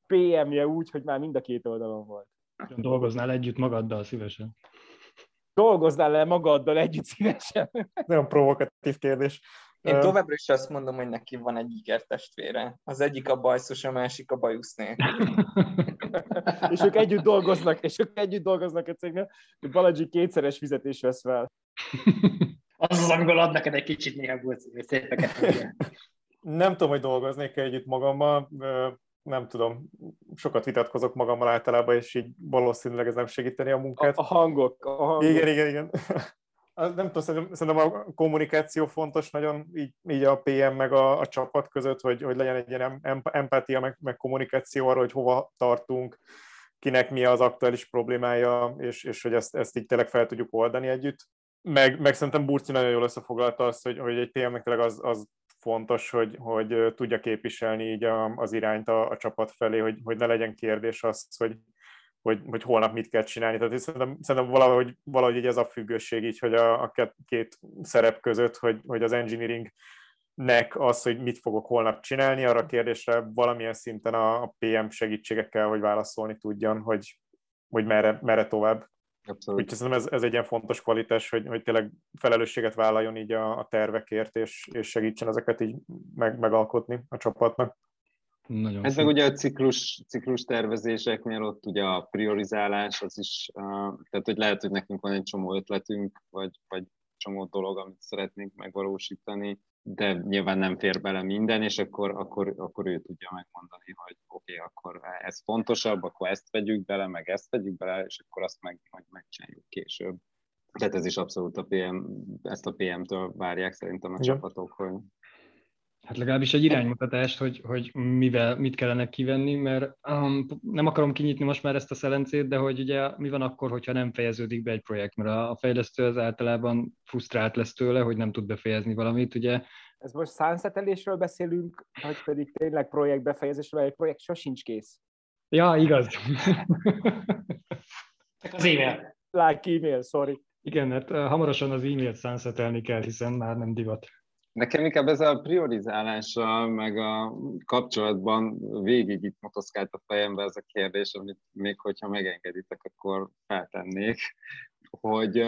PM-je úgy, hogy már mind a két oldalon volt. Dolgoznál együtt magaddal szívesen? Dolgoznál le magaddal együtt szívesen? Nagyon provokatív kérdés. Én továbbra is azt mondom, hogy neki van egy ikertestvére. Az egyik a bajszos, a másik a bajuszné. és ők együtt dolgoznak, és ők együtt dolgoznak a cégnél, hogy Baladzsi kétszeres fizetés vesz fel. Az az, amikor ad neked egy kicsit néha szépeket. Nem tudom, hogy dolgoznék együtt magammal, nem tudom, sokat vitatkozok magammal általában, és így valószínűleg ez nem segíteni a munkát. A, a hangok. A hangok. Igen, igen, igen nem tudom, szerintem, szerintem a kommunikáció fontos nagyon így, így a PM meg a, a csapat között, hogy, hogy legyen egy ilyen empátia meg, meg kommunikáció arra, hogy hova tartunk, kinek mi az aktuális problémája, és, és hogy ezt, ezt így tényleg fel tudjuk oldani együtt. Meg, meg szerintem Burci nagyon jól összefoglalta azt, hogy, hogy egy PM-nek tényleg az, az fontos, hogy, hogy tudja képviselni így a, az irányt a, a csapat felé, hogy, hogy ne legyen kérdés az, hogy, hogy, hogy holnap mit kell csinálni. Tehát szerintem, szerintem valahogy, valahogy ez a függőség így, hogy a, a két szerep között, hogy, hogy az engineering nek az, hogy mit fogok holnap csinálni, arra a kérdésre valamilyen szinten a PM segítségekkel, hogy válaszolni tudjon, hogy, hogy merre, merre tovább. Abszolút. Úgyhogy szerintem ez, ez egy ilyen fontos kvalitás, hogy, hogy tényleg felelősséget vállaljon így a, a tervekért, és, és segítsen ezeket így meg, megalkotni a csapatnak. Nagyon ez meg ugye a ciklus, ciklus tervezéseknél ott ugye a priorizálás, az is, uh, tehát hogy lehet, hogy nekünk van egy csomó ötletünk, vagy, vagy csomó dolog, amit szeretnénk megvalósítani, de nyilván nem fér bele minden, és akkor, akkor, akkor ő tudja megmondani, hogy oké, okay, akkor ez fontosabb, akkor ezt vegyük bele, meg ezt vegyük bele, és akkor azt meg, majd megcsináljuk később. Tehát ez is abszolút a PM, ezt a PM-től várják szerintem a ja. csapatok, hogy Hát legalábbis egy iránymutatást, hogy, hogy mivel, mit kellene kivenni, mert um, nem akarom kinyitni most már ezt a szelencét, de hogy ugye mi van akkor, hogyha nem fejeződik be egy projekt, mert a fejlesztő az általában frusztrált lesz tőle, hogy nem tud befejezni valamit, ugye. Ez most szánszetelésről beszélünk, vagy pedig tényleg projekt befejezésről, egy projekt sosincs kész. Ja, igaz. az e-mail. Like e-mail, sorry. Igen, hát hamarosan az e-mailt szánszetelni kell, hiszen már nem divat. Nekem inkább ez a priorizálással, meg a kapcsolatban végig itt motoszkált a fejembe ez a kérdés, amit még hogyha megengeditek, akkor feltennék, hogy,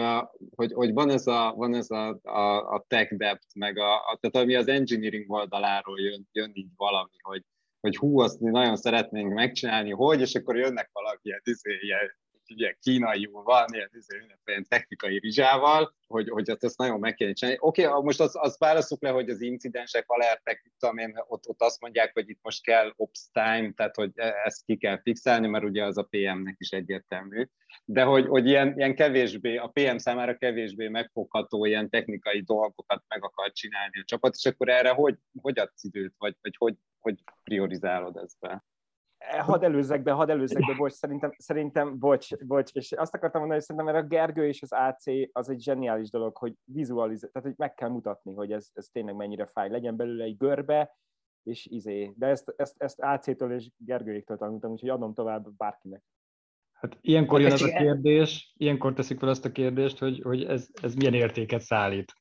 hogy, hogy van ez a, van ez a, a, a tech debt, meg a, a, tehát ami az engineering oldaláról jön, jön így valami, hogy, hogy hú, azt mi nagyon szeretnénk megcsinálni, hogy, és akkor jönnek valaki ilyen, izé, ilyen ugye kínaiul van, ilyen, ilyen technikai rizsával, hogy, hogy ezt nagyon meg kéne. Oké, okay, most az, az válaszuk le, hogy az incidensek, alertek, tudom én, ott, ott azt mondják, hogy itt most kell ops time, tehát hogy e, ezt ki kell fixelni, mert ugye az a PM-nek is egyértelmű. De hogy, hogy ilyen, ilyen kevésbé, a PM számára kevésbé megfogható ilyen technikai dolgokat meg akar csinálni a csapat, és akkor erre hogy, hogy adsz időt, vagy, vagy hogy, hogy priorizálod ezt be? Hadd előzzek be, hadd előzzek be, bocs, szerintem, szerintem bocs, bocs, és azt akartam mondani, hogy szerintem mert a Gergő és az AC az egy zseniális dolog, hogy vizualizálni, tehát hogy meg kell mutatni, hogy ez, ez tényleg mennyire fáj, legyen belőle egy görbe, és izé, de ezt, ezt, ezt AC-től és Gergőjéktől tanultam, úgyhogy adom tovább bárkinek. Hát ilyenkor jön az a kérdés, ilyenkor teszik fel azt a kérdést, hogy, hogy ez, ez milyen értéket szállít.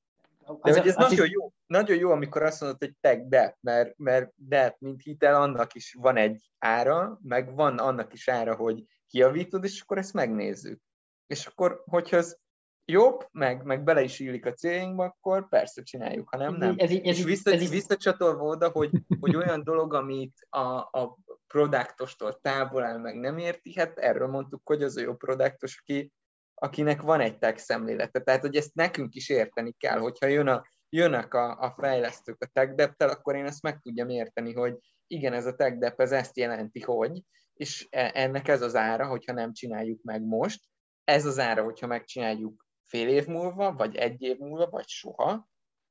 De hogy ez nagyon jó, nagyon jó, amikor azt mondod, hogy tech debt, mert, mert debt, mint hitel, annak is van egy ára, meg van annak is ára, hogy kiavítod, és akkor ezt megnézzük. És akkor, hogyha ez jobb, meg, meg bele is illik a céljainkba, akkor persze csináljuk, ha nem, nem. Ez, ez, és vissza, ez, visszacsatolva oda, hogy, hogy olyan dolog, amit a, a produktostól távol áll, meg nem érti, hát erről mondtuk, hogy az a jó produktos, aki akinek van egy tech szemlélete. Tehát, hogy ezt nekünk is érteni kell, hogyha jön a, jönnek a, a fejlesztők a tech debt akkor én ezt meg tudjam érteni, hogy igen, ez a tech debt, ez ezt jelenti, hogy, és e, ennek ez az ára, hogyha nem csináljuk meg most, ez az ára, hogyha megcsináljuk fél év múlva, vagy egy év múlva, vagy soha,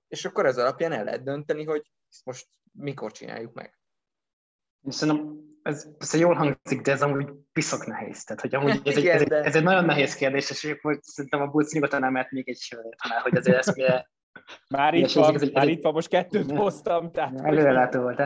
és akkor ez alapján el lehet dönteni, hogy ezt most mikor csináljuk meg. Szerintem ez persze jól hangzik, de ez amúgy piszok nehéz. Tehát, hogy amúgy ez, egy, ez, egy, ez egy nagyon nehéz kérdés, és akkor szerintem a Bulc nyugodtan emelt még egy már hogy azért ezt mire... Már itt van, ez, már itt van, most kettőt hoztam. Tehát előrelátó volt.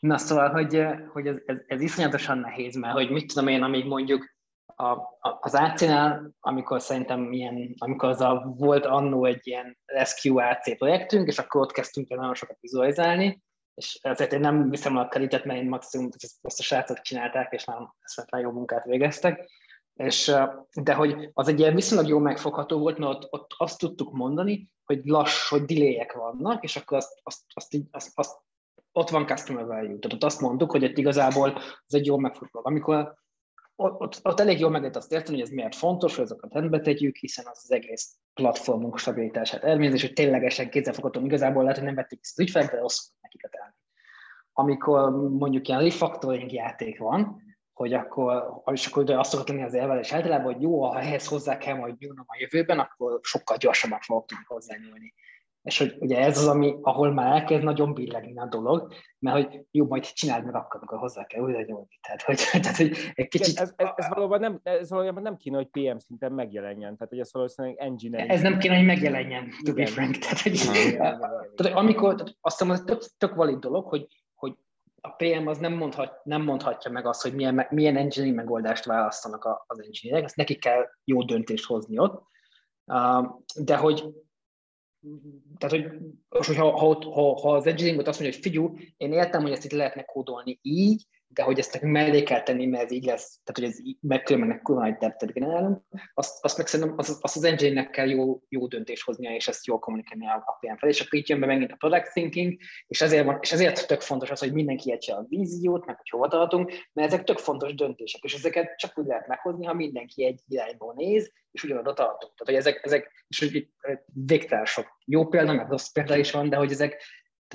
Na szóval, hogy, hogy ez, ez, ez iszonyatosan nehéz, mert hogy mit tudom én, amíg mondjuk a, a, az AC-nál, amikor szerintem ilyen, amikor az a, volt annó egy ilyen Rescue AC projektünk, és akkor ott kezdtünk el nagyon sokat vizualizálni, és ezért én nem viszem a kreditet, mert én maximum ezt, ezt a srácok csinálták, és nem eszmetlen jó munkát végeztek. És, de hogy az egy ilyen viszonylag jó megfogható volt, mert ott, ott azt tudtuk mondani, hogy lass, hogy delayek vannak, és akkor azt, azt, azt, így, azt, azt ott van customer value. Tehát ott azt mondtuk, hogy itt igazából ez egy jó megfogható. Amikor ott, ott, ott elég jól meg lehet azt érteni, hogy ez miért fontos, hogy azokat rendbe tegyük, hiszen az az egész platformunk stabilitását eredményez, és hogy ténylegesen kézzelfogható igazából lehet, hogy nem vették az ügyfelek, de rossz nekik a. Amikor mondjuk ilyen refactoring játék van, hogy akkor, és akkor azt szokott lenni az elvel, és általában, hogy jó, ha ehhez hozzá kell majd nyúlnom a jövőben, akkor sokkal gyorsabban fogok tudni hozzányúlni. És hogy ugye ez az, ami, ahol már elkezd nagyon billegni a dolog, mert hogy jó, majd csináld meg akkor, amikor hozzá kell újra nyúlni. Tehát, hogy, tehát, hogy egy kicsit... Ez, ez, ez, valóban nem, ez valójában nem kéne, hogy PM szinten megjelenjen. Tehát, hogy ez valószínűleg engineering. Ez nem kéne, hogy megjelenjen, to be frank. Tehát, hogy, tehát, amikor, tehát azt hiszem, az tök, tök valid dolog, hogy a PM az nem, mondhat, nem mondhatja meg azt, hogy milyen, milyen engineering megoldást választanak az engineerek, ezt neki kell jó döntést hozni ott. De hogy tehát, hogy, hogy ha, ha, ha, az engineering azt mondja, hogy figyú, én értem, hogy ezt itt lehetne kódolni így, de hogy ezt nekünk mellé kell tenni, mert ez így lesz, tehát hogy ez meg különben kurva nagy deptet generálunk, azt, azt meg szerintem az, azt az engine-nek kell jó, jó döntés hoznia, és ezt jól kommunikálni a PM fel, és akkor itt jön be megint a product thinking, és ezért, van, és ezért tök fontos az, hogy mindenki értse a víziót, meg hogy hova tartunk, mert ezek tök fontos döntések, és ezeket csak úgy lehet meghozni, ha mindenki egy irányból néz, és ugyanoda tartunk. Tehát, hogy ezek, ezek és hogy végtelen sok jó példa, meg rossz példa is van, de hogy ezek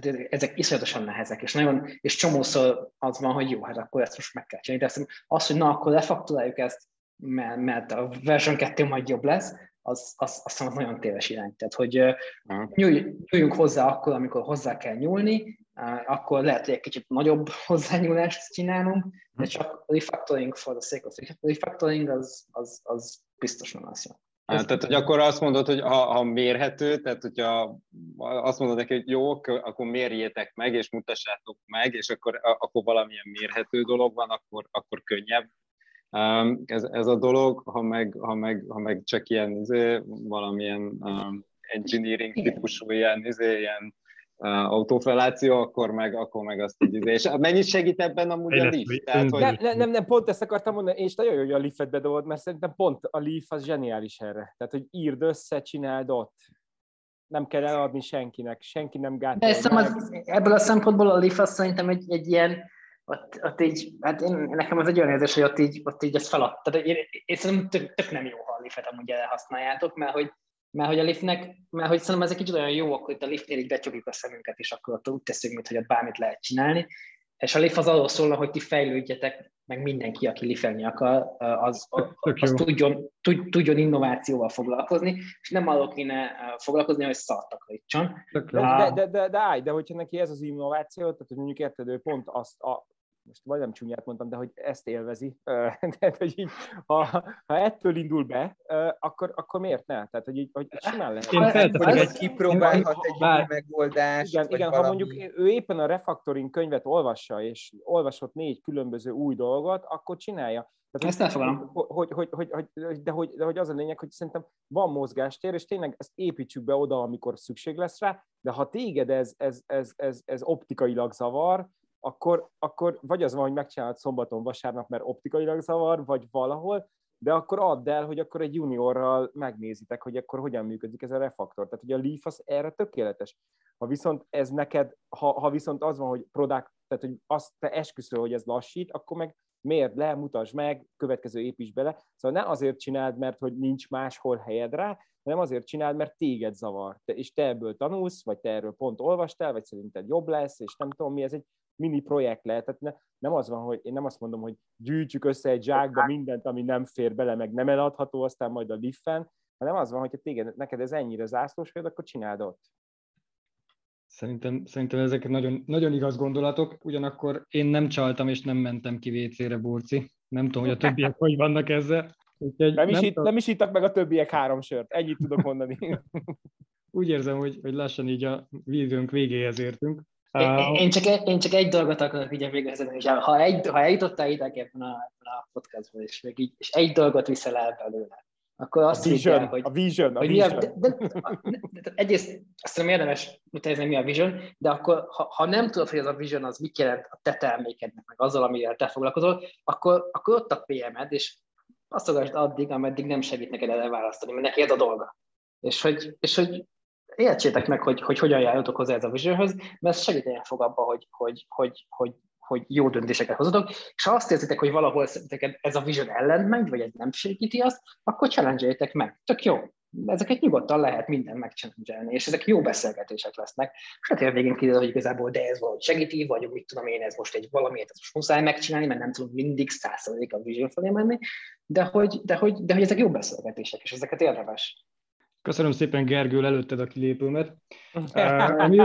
tehát ezek iszonyatosan nehezek, és nagyon, és csomószor az van, hogy jó, hát akkor ezt most meg kell csinálni, de az, hogy na, akkor lefakturáljuk ezt, mert, mert a version 2 majd jobb lesz, az, az, az, az nagyon téves irány. Tehát, hogy nyúljunk hozzá akkor, amikor hozzá kell nyúlni, akkor lehet, hogy egy kicsit nagyobb hozzányúlást csinálunk, de csak refactoring for the sake of refactoring az, az, az biztos nem lesz jó. Hát, tehát, hogy akkor azt mondod, hogy ha, ha mérhető, tehát hogyha azt mondod neki, hogy jó, akkor mérjétek meg, és mutassátok meg, és akkor, akkor valamilyen mérhető dolog van, akkor, akkor könnyebb. Ez, ez a dolog, ha meg, ha meg, ha meg csak ilyen izé, valamilyen um, engineering típusú ilyen, izé, ilyen autófeláció, akkor meg, akkor meg azt így, és mennyit segít ebben amúgy a Leaf? Tehát, hogy... nem, nem, nem, nem, pont ezt akartam mondani, és nagyon jó, hogy a Leaf-et bedobod, mert szerintem pont a Leaf az zseniális erre. Tehát, hogy írd össze, csináld ott. Nem kell eladni senkinek, senki nem gátol. De az, ebből a szempontból a Leaf az szerintem egy, egy ilyen, ott, ott így, hát én, nekem az egy olyan érzés, hogy ott így, ott így ezt feladt. Tehát én, én szerintem tök, tök nem jó, ha a Leaf-et amúgy elhasználjátok, mert hogy mert hogy a liftnek, mert hogy szerintem ez egy kicsit olyan jó, akkor itt a liftnél így becsukjuk a szemünket, és akkor ott úgy teszünk, mint hogy ott bármit lehet csinálni. És a lift az arról szólna, hogy ti fejlődjetek, meg mindenki, aki liftelni akar, az, az, az tudjon, tud, tudjon innovációval foglalkozni, és nem arról kéne foglalkozni, hogy szart takarítson. De, de, de, de, de, állj, de hogyha neki ez az innováció, tehát hogy mondjuk érted, ő pont azt, a, most vagy nem csúnyát mondtam, de hogy ezt élvezi. Tehát, hogy így, ha, ha ettől indul be, akkor, akkor miért ne? Tehát, hogy így, hogy simán lehet. Én feltettem, hogy kipróbálhat egy bár... megoldást. Igen, igen valami... ha mondjuk ő éppen a refactoring könyvet olvassa, és olvasott négy különböző új dolgot, akkor csinálja. Tehát, Ezt elfogadom. Hogy, hogy, hogy, hogy, de, hogy, de hogy az a lényeg, hogy szerintem van mozgástér, és tényleg ezt építsük be oda, amikor szükség lesz rá, de ha téged ez, ez, ez, ez, ez optikailag zavar, akkor, akkor vagy az van, hogy megcsinálod szombaton, vasárnap, mert optikailag zavar, vagy valahol, de akkor add el, hogy akkor egy juniorral megnézitek, hogy akkor hogyan működik ez a refaktor. Tehát ugye a Leaf az erre tökéletes. Ha viszont ez neked, ha, ha viszont az van, hogy product, tehát hogy azt te esküszöl, hogy ez lassít, akkor meg miért le, mutasd meg, következő építs bele. Szóval ne azért csináld, mert hogy nincs máshol helyed rá, hanem azért csináld, mert téged zavar. Te, és te ebből tanulsz, vagy te erről pont olvastál, vagy szerinted jobb lesz, és nem tudom mi, ez egy mini projekt lehet. Tehát ne, nem az van, hogy én nem azt mondom, hogy gyűjtsük össze egy zsákba mindent, ami nem fér bele, meg nem eladható, aztán majd a liffen, hanem az van, hogy téged, neked ez ennyire zászlós vagy, akkor csináld ott. Szerintem, szerintem ezek nagyon, nagyon igaz gondolatok, ugyanakkor én nem csaltam és nem mentem ki WC-re, Burci. Nem tudom, hogy a többiek hogy vannak ezzel. Úgyhogy nem, is nem, itt, nem is ittak meg a többiek három sört, ennyit tudok mondani. Úgy érzem, hogy, hogy lassan így a vízünk végéhez értünk. Én, én, csak, egy, én csak egy dolgot akarok így végezni, és ha, egy, ha eljutottál ide ebben a, a podcastban, és, még így, és egy dolgot viszel el belőle, akkor azt a vision, kell, hogy... A vision, a hogy vision. Mi a, de, de, de, egyrészt azt hiszem érdemes utáni, mi a vision, de akkor, ha, ha nem tudod, hogy az a vision az mit jelent a te termékednek, meg azzal, amivel te foglalkozol, akkor, akkor ott a PM-ed, és azt addig, ameddig nem segít neked elválasztani, mert neki ez a dolga. És hogy, és hogy értsétek meg, hogy, hogy hogyan járjatok hozzá ez a visionhöz, mert ez segíteni fog abban, hogy, hogy, hogy, hogy, hogy jó döntéseket hozatok, és ha azt érzitek, hogy valahol ez a vision ellen megy, vagy ez nem segíti azt, akkor challenge meg. Tök jó. Ezeket nyugodtan lehet minden megcsinálni, és ezek jó beszélgetések lesznek. És hát a végén kiderül, hogy igazából de ez valahogy segíti, vagy úgy tudom én, ez most egy valamiért, ez most muszáj megcsinálni, mert nem tudunk mindig százszerzalék a vision felé menni, de hogy, de, hogy, de hogy ezek jó beszélgetések, és ezeket érdemes Köszönöm szépen Gergő, előtted a kilépőmet. ami,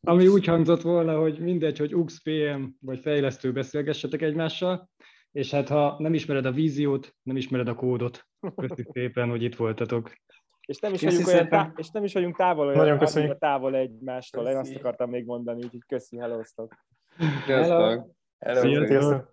ami úgy hangzott volna, hogy mindegy, hogy UX, PM vagy fejlesztő beszélgessetek egymással, és hát ha nem ismered a víziót, nem ismered a kódot. Köszönjük szépen, hogy itt voltatok. És nem is, vagyunk olyan tá- és nem is vagyunk távol olyan Nagyon köszönjük. távol egymástól. Én azt akartam még mondani, úgyhogy köszi, hellóztok. Sziasztok! Hello. Sziasztok! Sziasztok!